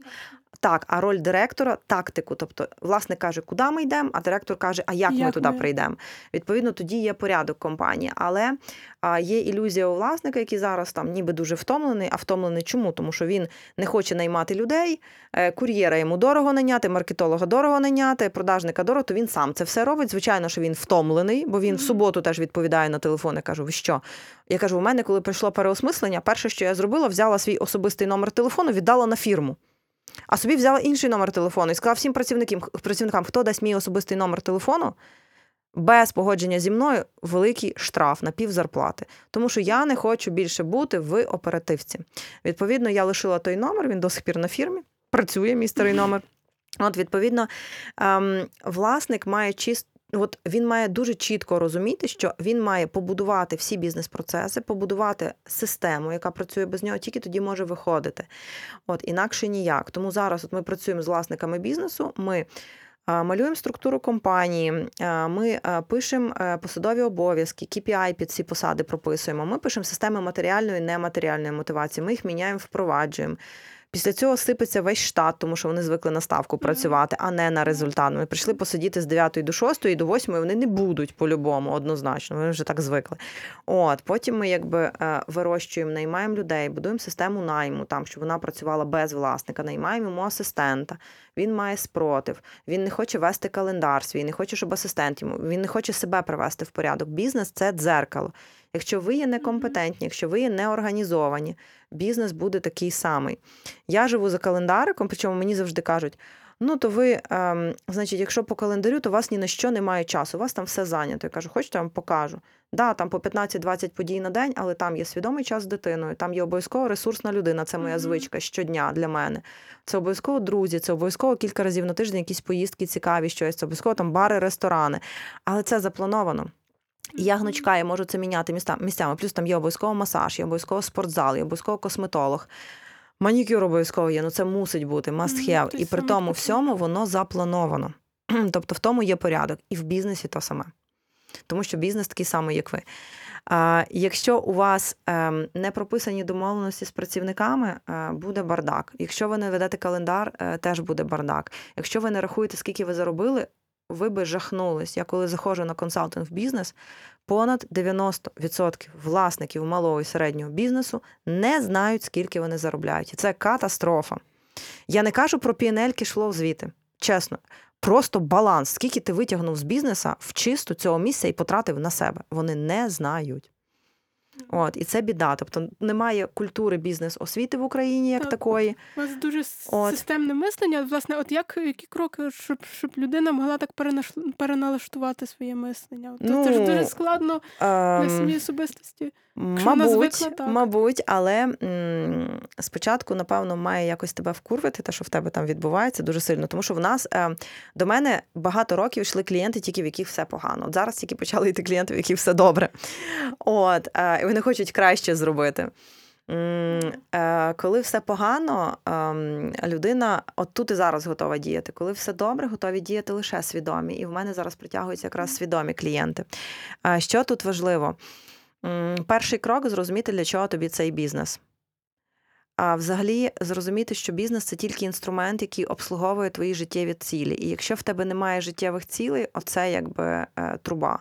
Так, а роль директора тактику. Тобто, власник каже, куди ми йдемо, а директор каже, а як, ми туди ми? прийдемо. Відповідно, тоді є порядок компанії. Але а, є ілюзія власника, який зараз там ніби дуже втомлений. А втомлений чому? Тому що він не хоче наймати людей, е, кур'єра йому дорого наняти, маркетолога дорого наняти, продажника дорого, то він сам це все робить. Звичайно, що він втомлений, бо він в суботу теж відповідає на телефон. Я кажу, ви що? Я кажу, у мене, коли прийшло переосмислення, перше, що я зробила, взяла свій особистий номер телефону, віддала на фірму. А собі взяла інший номер телефону і сказала всім працівникам, працівникам, хто дасть мій особистий номер телефону, без погодження зі мною великий штраф на пів зарплати. Тому що я не хочу більше бути в оперативці. Відповідно, я лишила той номер, він до сих пір на фірмі, працює мій старий номер. От, відповідно, ем, власник має чист. От він має дуже чітко розуміти, що він має побудувати всі бізнес-процеси, побудувати систему, яка працює без нього, тільки тоді може виходити. От інакше ніяк. Тому зараз от ми працюємо з власниками бізнесу. Ми малюємо структуру компанії, ми пишемо е, посадові обов'язки, KPI під ці посади прописуємо. Ми пишемо системи матеріальної і нематеріальної мотивації. Ми їх міняємо, впроваджуємо. Після цього сипеться весь штат, тому що вони звикли на ставку працювати, а не на результат. Ми прийшли посидіти з 9 до 6 і до 8 вони не будуть по-любому, однозначно. Вони вже так звикли. От потім ми якби е, вирощуємо, наймаємо людей, будуємо систему найму, там щоб вона працювала без власника, наймаємо йому асистента. Він має спротив. Він не хоче вести календар свій, не хоче, щоб асистент йому. Він не хоче себе привести в порядок. Бізнес це дзеркало. Якщо ви є некомпетентні, якщо ви є неорганізовані, бізнес буде такий самий. Я живу за календариком, причому мені завжди кажуть. Ну, то ви, ем, значить, якщо по календарю, то у вас ні на що немає часу, у вас там все зайнято. Я кажу, хочете, я вам покажу. Да, там по 15-20 подій на день, але там є свідомий час з дитиною, там є обов'язково ресурсна людина. Це моя звичка щодня для мене. Це обов'язково друзі, це обов'язково кілька разів на тиждень якісь поїздки цікаві, щось, це обов'язково там бари, ресторани. Але це заплановано. І я гнучка, я можу це міняти міста, місцями. Плюс там є обов'язково масаж, є обов'язково спортзал, є обов'язково косметолог. Манікюр обов'язково є, ну це мусить бути, must have. той І при тому всьому воно заплановано. Тобто в тому є порядок. І в бізнесі то саме. Тому що бізнес такий самий, як ви. А, якщо у вас ем, не прописані домовленості з працівниками, е, буде бардак. Якщо ви не ведете календар, е, теж буде бардак. Якщо ви не рахуєте, скільки ви заробили, ви би жахнулись. Я коли заходжу на консалтинг в бізнес, понад 90% власників малого і середнього бізнесу не знають, скільки вони заробляють. Це катастрофа. Я не кажу про PNL кішло звіти. Чесно, просто баланс, скільки ти витягнув з бізнеса в чисту цього місця і потратив на себе. Вони не знають. От, і це біда. Тобто немає культури бізнес-освіти в Україні як Так. такої. У вас дуже От. системне мислення. Власне, от як які кроки, щоб, щоб людина могла так перенаш- переналаштувати своє мислення? От Це ж Ну, дуже складно для Ем, самої особистості. Якщо Мабуть, звикла, так. мабуть, але м, спочатку, напевно, має якось тебе вкурвити, те, що в тебе там відбувається, дуже сильно. Тому що в нас е, до мене багато років йшли клієнти, тільки в яких все погано. От зараз тільки почали йти клієнти, в яких все добре. От, е, вони хочуть краще зробити. Е, Коли все погано, ем, людина от тут і зараз готова діяти. Коли все добре, готові діяти лише свідомі. І в мене зараз притягуються якраз свідомі клієнти. Е, Що тут важливо? Перший крок зрозуміти, для чого тобі цей бізнес. А взагалі зрозуміти, що бізнес це тільки інструмент, який обслуговує твої життєві цілі. І якщо в тебе немає життєвих цілей, оце якби е, труба.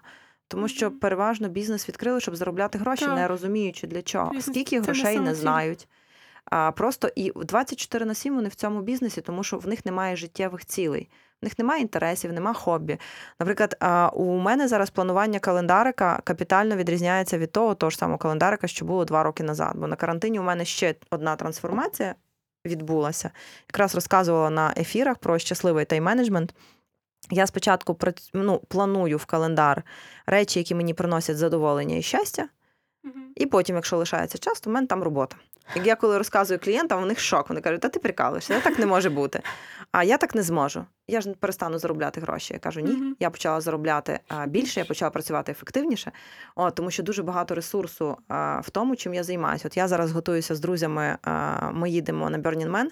Тому що переважно бізнес відкрили, щоб заробляти гроші, Так. не розуміючи для чого. Бізнес Скільки це грошей не самоціль. знають. А, просто і 24 на 7 вони в цьому бізнесі, тому що в них немає життєвих цілей. В них немає інтересів, немає хобі. Наприклад, у мене зараз планування календарика капітально відрізняється від того, того ж самого календарика, що було два роки назад. Бо на карантині у мене ще одна трансформація відбулася. Якраз розказувала на ефірах про щасливий тайм-менеджмент. Я спочатку ну, планую в календар речі, які мені приносять задоволення і щастя. І потім, якщо лишається час, то в мене там робота. Як я коли розказую клієнтам, у них шок. Вони кажуть, та ти прикалуєшся, так не може бути. А я так не зможу. Я ж перестану заробляти гроші. Я кажу, ні. Я почала заробляти більше, я почала працювати ефективніше. О, тому що дуже багато ресурсу в тому, чим я займаюся. От я зараз готуюся з друзями, ми їдемо на Burning Man.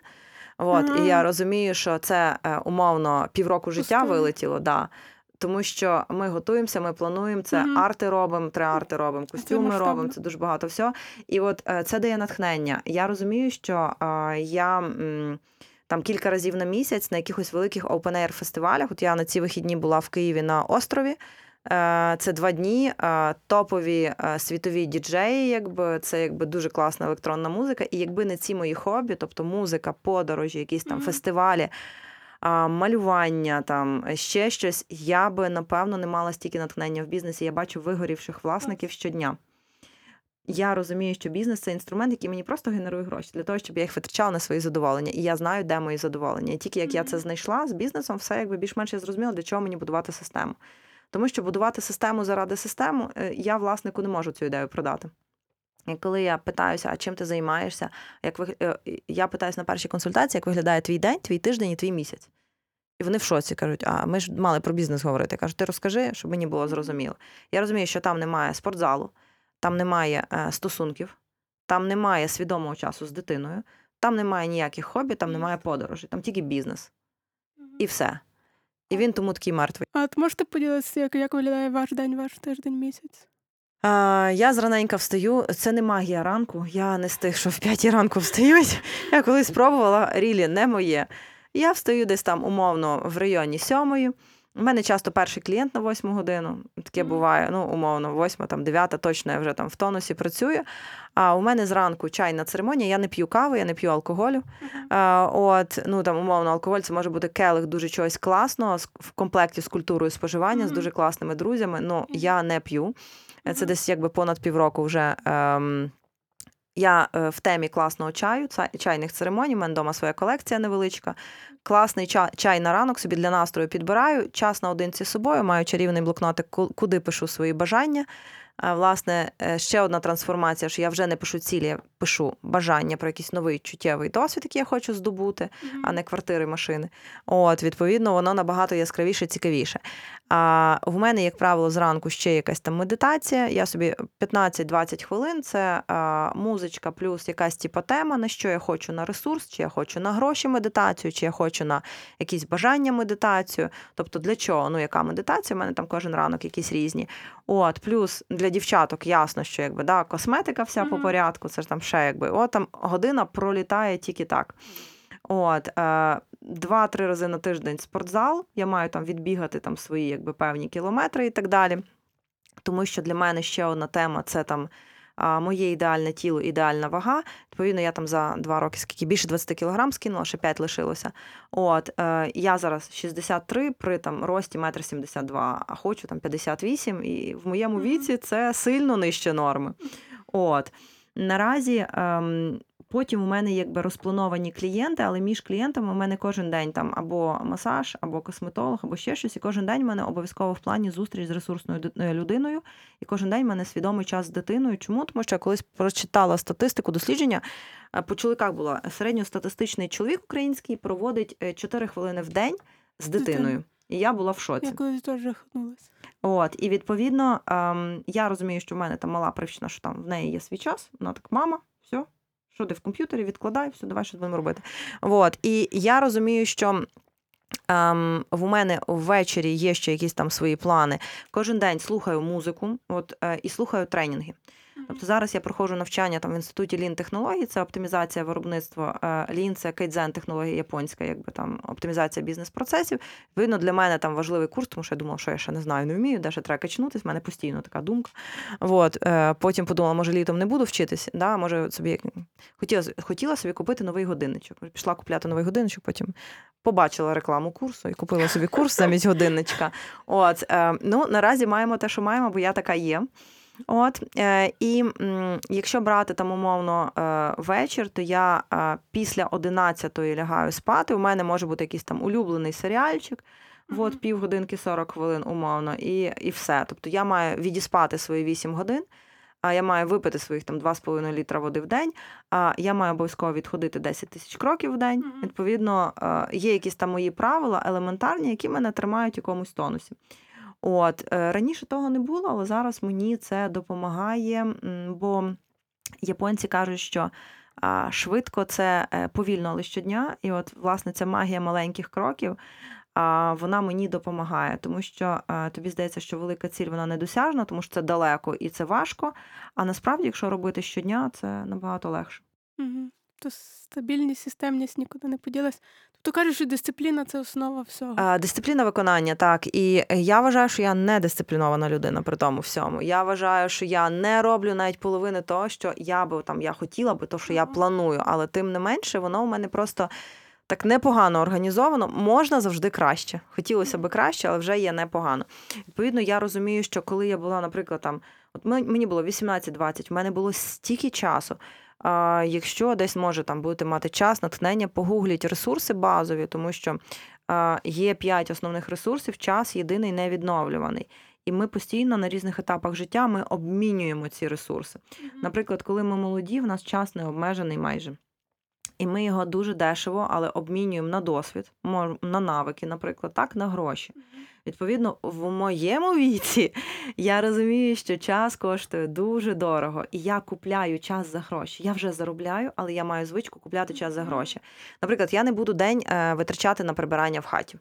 От, і я розумію, що це е, умовно півроку життя Пустого. вилетіло. Да. Тому що ми готуємося, ми плануємо це, Мгм. арти робимо, три арти робимо, костюми робимо, це дуже багато всього. І от е, це дає натхнення. Я розумію, що е, я м, там кілька разів на місяць на якихось великих open-air фестивалях. От я на ці вихідні була в Києві на острові. Е, Це два дні, е, топові е, світові діджеї, якби це якби дуже класна електронна музика. І якби не ці мої хобі, тобто музика, подорожі, якісь там Мгм. фестивалі, малювання, там ще щось, я би напевно не мала стільки натхнення в бізнесі. Я бачу вигорівших власників щодня. Я розумію, що бізнес це інструмент, який мені просто генерує гроші для того, щоб я їх витрачала на свої задоволення. І я знаю, де мої задоволення. І тільки як я це знайшла з бізнесом, все якби більш-менш я зрозуміла, для чого мені будувати систему. Тому що будувати систему заради системи, е, я власнику не можу цю ідею продати. І коли я питаюся, а чим ти займаєшся, як ви е, я питаюся на першій консультації, як виглядає твій день, твій тиждень і твій місяць. І вони в шоці кажуть: а ми ж мали про бізнес говорити. Я кажу, ти розкажи, щоб мені було зрозуміло. Я розумію, що там немає спортзалу, там немає е, стосунків, там немає свідомого часу з дитиною, там немає ніяких хобі, там немає подорожей, там тільки бізнес. І все. І він тому такий мертвий. А от можете поділитися, як, як виглядає ваш день, ваш тиждень, місяць? А, я зраненька встаю. Це не магія ранку. Я не з тих, що в п'ятій ранку встають. Я колись спробувала, рілі не моє. Я встаю десь там умовно в районі сьомої. У мене часто перший клієнт на восьму годину. Таке буває, ну, умовно, восьма, там, дев'ята, точно я вже там в тонусі працюю. А у мене зранку чайна церемонія, я не п'ю кави, я не п'ю алкоголю. А, от, ну там умовно, алкоголь це може бути келих дуже чогось класного в комплекті з культурою споживання, з дуже класними друзями. Ну, я не п'ю. Це десь якби понад півроку вже. Ем, я е, в темі класного чаю, чайних церемоній. У мене вдома своя колекція невеличка. Класний чай, чай на ранок собі для настрою підбираю. Час наодинці з собою, маю чарівний блокнотик, куди пишу свої бажання. Власне, е, ще одна трансформація, що я вже не пишу цілі, я пишу бажання про якийсь новий чуттєвий досвід, який я хочу здобути а не квартири, машини. От, відповідно, воно набагато яскравіше, цікавіше. А в мене, як правило, зранку ще якась там медитація. Я собі 15-20 хвилин це музичка плюс якась типа тема, на що я хочу на ресурс, чи я хочу на гроші медитацію, чи я хочу на якісь бажання медитацію. Тобто для чого? Ну, яка медитація? У мене там кожен ранок якісь різні. От, плюс для дівчаток ясно, що якби да, косметика вся по порядку, це ж там ще якби. От там година пролітає тільки так. От, е, два-три рази на тиждень спортзал. Я маю там відбігати там свої якби, певні кілометри і так далі. Тому що для мене ще одна тема це там моє ідеальне тіло, ідеальна вага. Відповідно, я там за два роки скільки більше 20 кілограм скинула, ще 5 лишилося. От, е, я зараз 63 при там рості 1,72 м, а хочу там 58, і в моєму віці це сильно нижче норми. От наразі ем, потім у мене якби розплановані клієнти, але між клієнтами у мене кожен день там або масаж, або косметолог, або ще щось. І кожен день у мене обов'язково в плані зустріч з ресурсною е, людиною. І кожен день у мене свідомий час з дитиною. Чому? Тому що я колись прочитала статистику дослідження. е, По чоловіках було середньостатистичний чоловік український проводить 4 хвилини в день з дитиною. І я була в шоці. Я колись теж жахнулася. От, і відповідно, ем, я розумію, що в мене там мала привчена, що там в неї є свій час. Вона так, мама, все, що ти в комп'ютері, відкладай, все, давай що будемо робити. От, і я розумію, що. Ем, в мене ввечері є ще якісь там свої плани. Кожен день слухаю музику от, е, і слухаю тренінги. Тобто зараз я проходжу навчання там в інституті лін технологій, це оптимізація виробництва. Лін це кейдзен технологія японська, якби там оптимізація бізнес-процесів. Відповідно, для мене там важливий курс, тому що я думала, що я ще не знаю, не вмію, де ще треба качнутись. В мене постійно така думка. От, е, потім подумала, може літом не буду вчитись, да, може собі хотіла, хотіла собі купити новий годинничок. Пішла купляти новий годинничок, потім побачила рекламу курсу і купила собі курс замість годинничка. От, е, ну, наразі маємо те, що маємо, бо я така є. От, е, і м, якщо брати там умовно е, вечір, то я е, після 11-ї лягаю спати. У мене може бути якийсь там улюблений серіальчик, Мгм. от півгодинки 40 хвилин умовно, і, і все. Тобто я маю відіспати свої 8 годин. А я маю випити своїх там 2,5 літра води в день. А я маю обов'язково відходити 10 тисяч кроків в день. Мгм. Відповідно, є якісь там мої правила елементарні, які мене тримають в якомусь тонусі. От е, раніше того не було, але зараз мені це допомагає, бо японці кажуть, що швидко це е, повільно, але щодня. І от, власне, ця магія маленьких кроків. Вона мені допомагає, тому що а, тобі здається, що велика ціль вона недосяжна, тому що це далеко і це важко. А насправді, якщо робити щодня, це набагато легше. Угу. То стабільність, системність нікуди не поділась. Тобто кажуть, що дисципліна це основа всього. А, Дисципліна виконання, так. І я вважаю, що я не дисциплінована людина при тому всьому. Я вважаю, що я не роблю навіть половини того, що я би там я хотіла би, то що я планую, але тим не менше, воно у мене просто. Так непогано організовано, можна завжди краще. Хотілося би краще, але вже є непогано. Відповідно, я розумію, що коли я була, наприклад, там, от мені було 18-20, в мене було стільки часу. А, якщо десь може там будете мати час, натхнення, погугліть ресурси базові, тому що а, є п'ять основних ресурсів, час єдиний невідновлюваний. І ми постійно на різних етапах життя ми обмінюємо ці ресурси. Наприклад, коли ми молоді, в нас час не обмежений майже. І ми його дуже дешево, але обмінюємо на досвід, на навики, наприклад, так, на гроші. Мгм. Відповідно, в моєму віці я розумію, що час коштує дуже дорого, і я купляю час за гроші. Я вже заробляю, але я маю звичку купляти час за гроші. Наприклад, я не буду день е, витрачати на прибирання в хаті.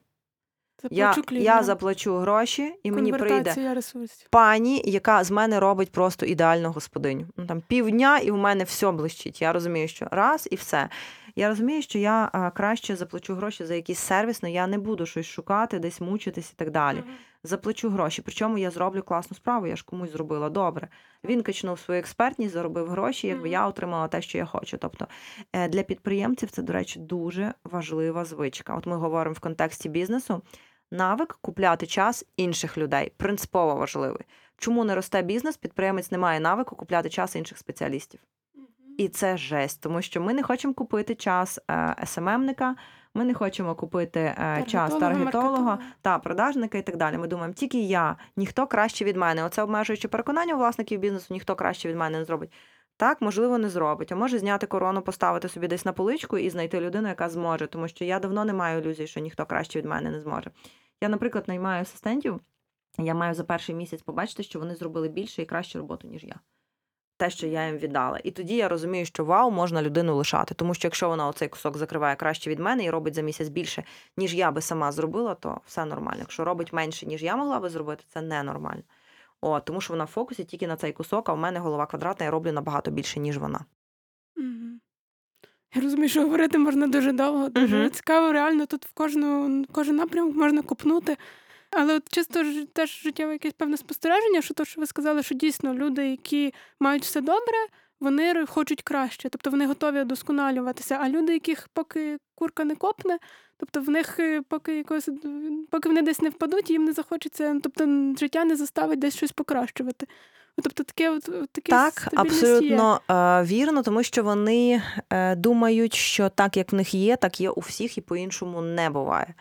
Я, Заплачу я клієнтам. заплачу гроші, і мені прийде ресурсів. пані, яка з мене робить просто ідеальну господиню. Ну там півдня, і в мене все блищить. Я розумію, що раз і все. Я розумію, що я а, краще заплачу гроші за якийсь сервіс, але я не буду щось шукати, десь мучитись і так далі. Мгм. Заплачу гроші. Причому я зроблю класну справу, я ж комусь зробила добре. Він качнув свою експертність, заробив гроші, якби Мгм. я отримала те, що я хочу. Тобто е, для підприємців це, до речі, дуже важлива звичка. От ми говоримо в контексті бізнесу. Навик купляти час інших людей принципово важливий. Чому не росте бізнес? Підприємець не має навику купляти час інших спеціалістів. І це жесть, тому що ми не хочемо купити час е, SMM ника, ми не хочемо купити е, час таргетолога, та продажника і так далі. Ми думаємо, тільки я, ніхто краще від мене. Оце обмежуючи переконання у власників бізнесу, ніхто краще від мене не зробить. Так, можливо, не зробить. А може зняти корону, поставити собі десь на поличку і знайти людину, яка зможе, тому що я давно не маю ілюзій, що ніхто краще від мене не зможе. Я, наприклад, наймаю асистентів. Я маю за перший місяць побачити, що вони зробили більше і кращу роботу, ніж я. Те, що я їм віддала. І тоді я розумію, що вау, можна людину лишати. Тому що якщо вона оцей кусок закриває краще від мене і робить за місяць більше, ніж я би сама зробила, то все нормально. Якщо робить менше, ніж я могла би зробити, це ненормально. О, тому що вона в фокусі тільки на цей кусок, а в мене голова квадратна, я роблю набагато більше, ніж вона. Я розумію, що говорити можна дуже довго, дуже Мгм. цікаво, реально тут в кожну, кожен напрямок можна копнути. Але от чисто ж- теж життєве якесь певне спостереження, що то, що ви сказали, що дійсно люди, які мають все добре, вони хочуть краще, тобто вони готові удосконалюватися. А люди, яких поки курка не копне, тобто в них е, поки якось поки вони десь не впадуть, їм не захочеться, тобто життя не заставить десь щось покращувати. Тобто таке от, таке Так, стабільність є. абсолютно е, вірно, тому що вони е, думають, що так, як в них є, так є у всіх, і по-іншому не буває.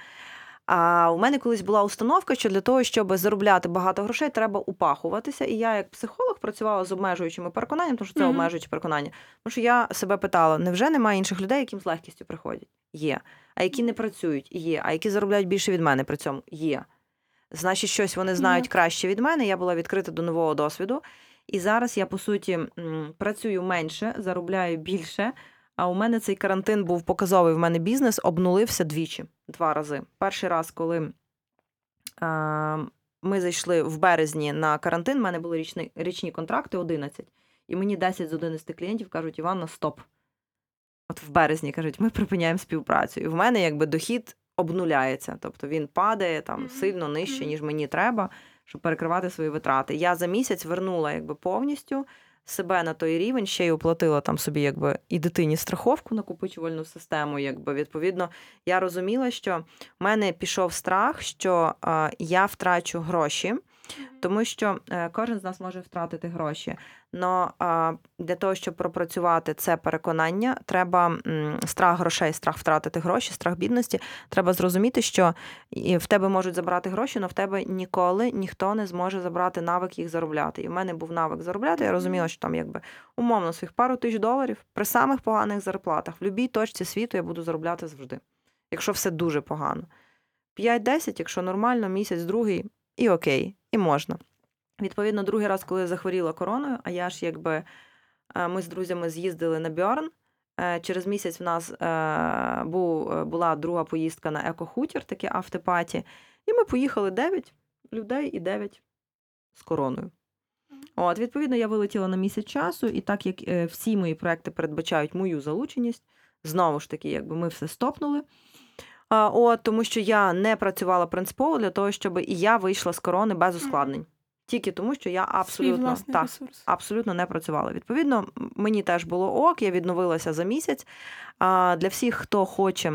А у мене колись була установка, що для того, щоб заробляти багато грошей, треба упахуватися. І я, як психолог, працювала з обмежуючими переконаннями, тому що це Мгм. обмежуючі переконання. Тому що я себе питала: невже немає інших людей, яким з легкістю приходять? Є. А які не працюють? Є. А які заробляють більше від мене при цьому? Є. Значить, щось вони знають Є. краще від мене. Я була відкрита до нового досвіду. І зараз я, по суті, працюю менше, заробляю більше. А у мене цей карантин був показовий. В мене бізнес обнулився двічі, два рази. Перший раз, коли а, ми зайшли в березні на карантин, в мене були річні, річні контракти 11. І мені 10 з 11 клієнтів кажуть: Іванна, стоп. От в березні кажуть, ми припиняємо співпрацю. І в мене якби дохід обнуляється. Тобто він падає там сильно нижче, ніж мені треба, щоб перекривати свої витрати. Я за місяць вернула якби повністю себе на той рівень, ще й оплатила там собі якби і дитині страховку накопичувальну систему. Якби відповідно, я розуміла, що в мене пішов страх, що я втрачу гроші. Тому що е, кожен з нас може втратити гроші. Но для того, щоб пропрацювати це переконання, треба страх грошей, страх втратити гроші, страх бідності. Треба зрозуміти, що в тебе можуть забрати гроші, але в тебе ніколи ніхто не зможе забрати навик їх заробляти. І в мене був навик заробляти. Я розуміла, що там якби умовно своїх пару тисяч доларів при самих поганих зарплатах в будь-якій точці світу я буду заробляти завжди, якщо все дуже погано. 5-10, якщо нормально, місяць, другий, і окей, і можна. Відповідно, другий раз, коли я захворіла короною, а я ж якби е, ми з друзями з'їздили на Бьорн. Е, Через місяць в нас е, була друга поїздка на екохутір, таке автопаті. І ми поїхали 9 людей і 9 з короною. От, відповідно, я вилетіла на місяць часу, і так як всі мої проекти передбачають мою залученість, знову ж таки, якби ми все стопнули. От, тому що я не працювала принципово для того, щоб і я вийшла з корони без ускладнень. Тільки тому, що я абсолютно так, ресурс. абсолютно не працювала. Відповідно, мені теж було ок, я відновилася за місяць. А для всіх, хто хоче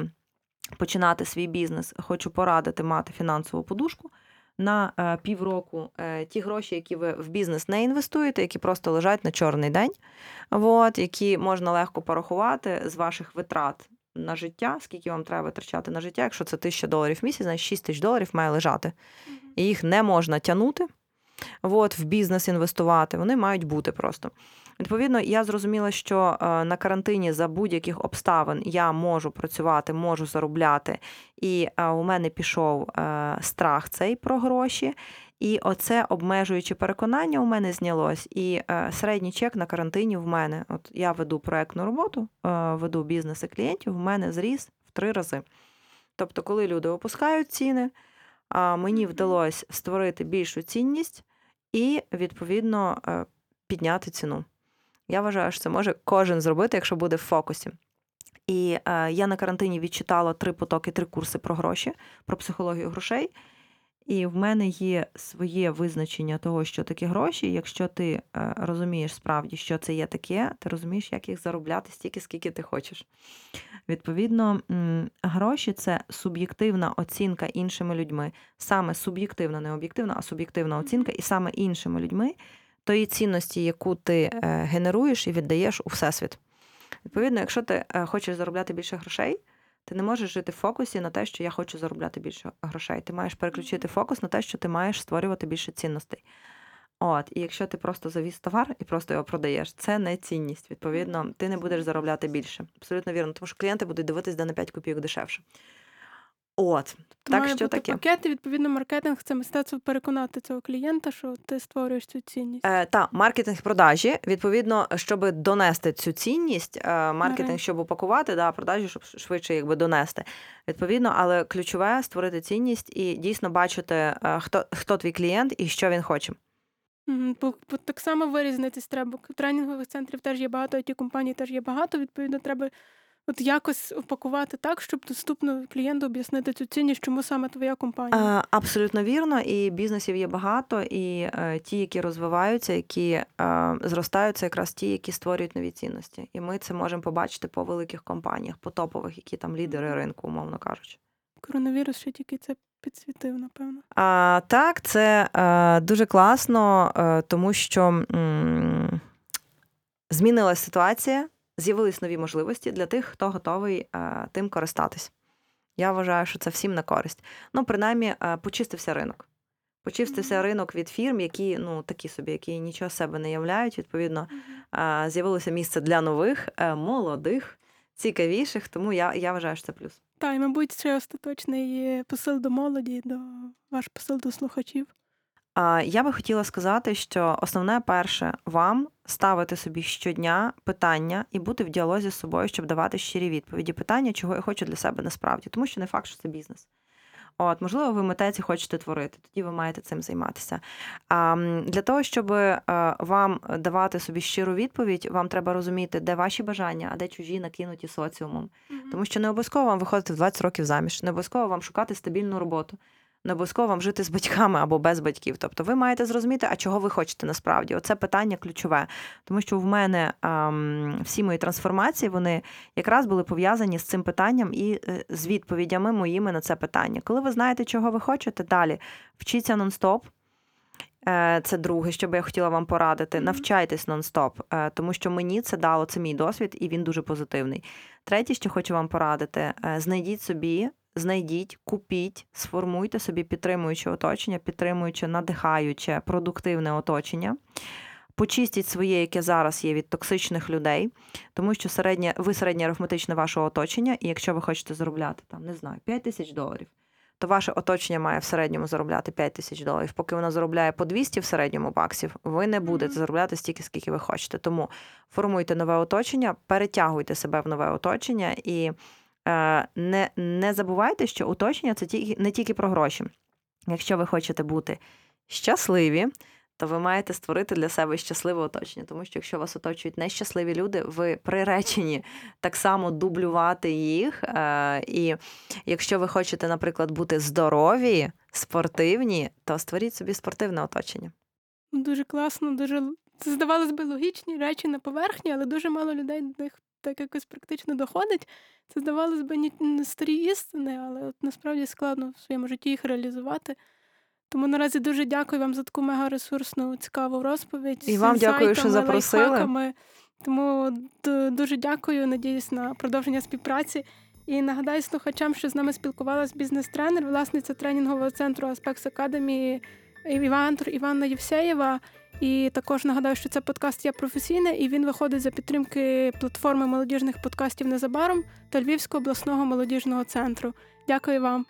починати свій бізнес, хочу порадити мати фінансову подушку. На е, півроку е, ті гроші, які ви в бізнес не інвестуєте, які просто лежать на чорний день, от, які можна легко порахувати з ваших витрат на життя, скільки вам треба витрачати на життя. Якщо це 1000 доларів в місяць, значить 6 тисяч доларів має лежати. І їх не можна тягнути, от, в бізнес інвестувати. Вони мають бути просто. Відповідно, я зрозуміла, що е, на карантині за будь-яких обставин я можу працювати, можу заробляти, і е, у мене пішов е, страх цей про гроші. І оце обмежуюче переконання у мене знялось. І е, середній чек на карантині в мене. От я веду проектну роботу, е, веду бізнеси клієнтів, в мене зріс в три рази. Тобто, коли люди опускають ціни, а мені вдалося створити більшу цінність і, відповідно, е, підняти ціну. Я вважаю, що це може кожен зробити, якщо буде в фокусі. І е, я на карантині відчитала три потоки, три курси про гроші, про психологію грошей. І в мене є своє визначення того, що таке гроші. Якщо ти е, розумієш справді, що це є таке, ти розумієш, як їх заробляти стільки, скільки ти хочеш. Відповідно, гроші це суб'єктивна оцінка іншими людьми. Саме суб'єктивна, не об'єктивна, а суб'єктивна оцінка, і саме іншими людьми тої цінності, яку ти е, генеруєш і віддаєш у всесвіт. Відповідно, якщо ти е, хочеш заробляти більше грошей, ти не можеш жити в фокусі на те, що я хочу заробляти більше грошей. Ти маєш переключити фокус на те, що ти маєш створювати більше цінностей. От, і якщо ти просто завіз товар і просто його продаєш, це не цінність. Відповідно, ти не будеш заробляти більше. Абсолютно вірно, тому що клієнти будуть дивитись, де на 5 копійок дешевше. От, так має що бути таке. пакет, і відповідно маркетинг це мистецтво переконати цього клієнта, що ти створюєш цю цінність. Е, та маркетинг продажі, відповідно, щоб донести цю цінність, е, маркетинг, щоб упакувати, да, продажі, щоб швидше якби донести. Відповідно, але ключове створити цінність і дійсно бачити, е, хто, хто твій клієнт і що він хоче. Бо, бо так само вирізнитись треба. Тренінгових центрів теж є багато, ті компаній теж є багато. Відповідно, треба от якось упакувати так, щоб доступно клієнту об'яснити цю цінність, чому саме твоя компанія. Е, Абсолютно вірно, і бізнесів є багато, і е, ті, які розвиваються, які е, зростають, це якраз ті, які створюють нові цінності. І ми це можемо побачити по великих компаніях, по топових, які там лідери ринку, умовно кажучи. Коронавірус ще тільки це підсвітив, напевно. А, так, це е, дуже класно, е, тому що м, змінилася ситуація, з'явились нові можливості для тих, хто готовий е, тим користатись. Я вважаю, що це всім на користь. Ну, принаймні, е, почистився ринок. Почистився ринок від фірм, які ну такі собі, які нічого себе не являють. Відповідно, е, з'явилося місце для нових, молодих, цікавіших. Тому я, я вважаю, що це плюс. Та, і, мабуть, ще остаточний посил до молоді, до ваш посил до слухачів. Я би хотіла сказати, що основне перше вам ставити собі щодня питання і бути в діалозі з собою, щоб давати щирі відповіді. Питання, чого я хочу для себе насправді, тому що не факт, що це бізнес. От, можливо, ви митець і хочете творити, тоді ви маєте цим займатися. А для того, щоб е, вам давати собі щиру відповідь, вам треба розуміти, де ваші бажання, а де чужі накинуті соціумом. Тому що не обов'язково вам виходити в 20 років заміж, не обов'язково вам шукати стабільну роботу, не обов'язково вам жити з батьками або без батьків. Тобто ви маєте зрозуміти, а чого ви хочете насправді. Оце питання ключове. Тому що в мене ем, всі мої трансформації вони якраз були пов'язані з цим питанням і е, з відповідями моїми на це питання. Коли ви знаєте, чого ви хочете, далі вчіться нон-стоп. Е, Це друге, що би я хотіла вам порадити. Навчайтесь нон-стоп, е, тому що мені це дало це мій досвід, і він дуже позитивний. Третє, що хочу вам порадити, знайдіть собі, знайдіть, купіть, сформуйте собі підтримуюче оточення, підтримуюче, надихаюче, продуктивне оточення. Почистіть своє, яке зараз є від токсичних людей, тому що середнє, ви середнє арифметичне вашого оточення, і якщо ви хочете заробляти там, не знаю, 5 тисяч доларів, то ваше оточення має в середньому заробляти 5 тисяч доларів. Поки воно заробляє по 200 в середньому баксів, ви не будете заробляти стільки, скільки ви хочете. Тому формуйте нове оточення, перетягуйте себе в нове оточення і не, не забувайте, що оточення це не тільки про гроші. Якщо ви хочете бути щасливі, то ви маєте створити для себе щасливе оточення. Тому що якщо вас оточують нещасливі люди, ви приречені так само дублювати їх. Е, І якщо ви хочете, наприклад, бути здорові, спортивні, то створіть собі спортивне оточення. Дуже класно, дуже це здавалось би логічні речі на поверхні, але дуже мало людей до них так якось практично доходить. Це здавалось би не старі істини, але от насправді складно в своєму житті їх реалізувати. Тому наразі дуже дякую вам за таку мега-ресурсну, цікаву розповідь. І вам дякую, що запросили. лайфхаками. Тому дуже дякую. Надіюсь на продовження співпраці. І нагадаю слухачам, що з нами спілкувалась бізнес-тренер, власниця тренінгового центру Aspects Academy Іван Іванна Євсеєва. І також нагадаю, що це подкаст Я професійне, і він виходить за підтримки платформи молодіжних подкастів незабаром та Львівського обласного молодіжного центру. Дякую вам.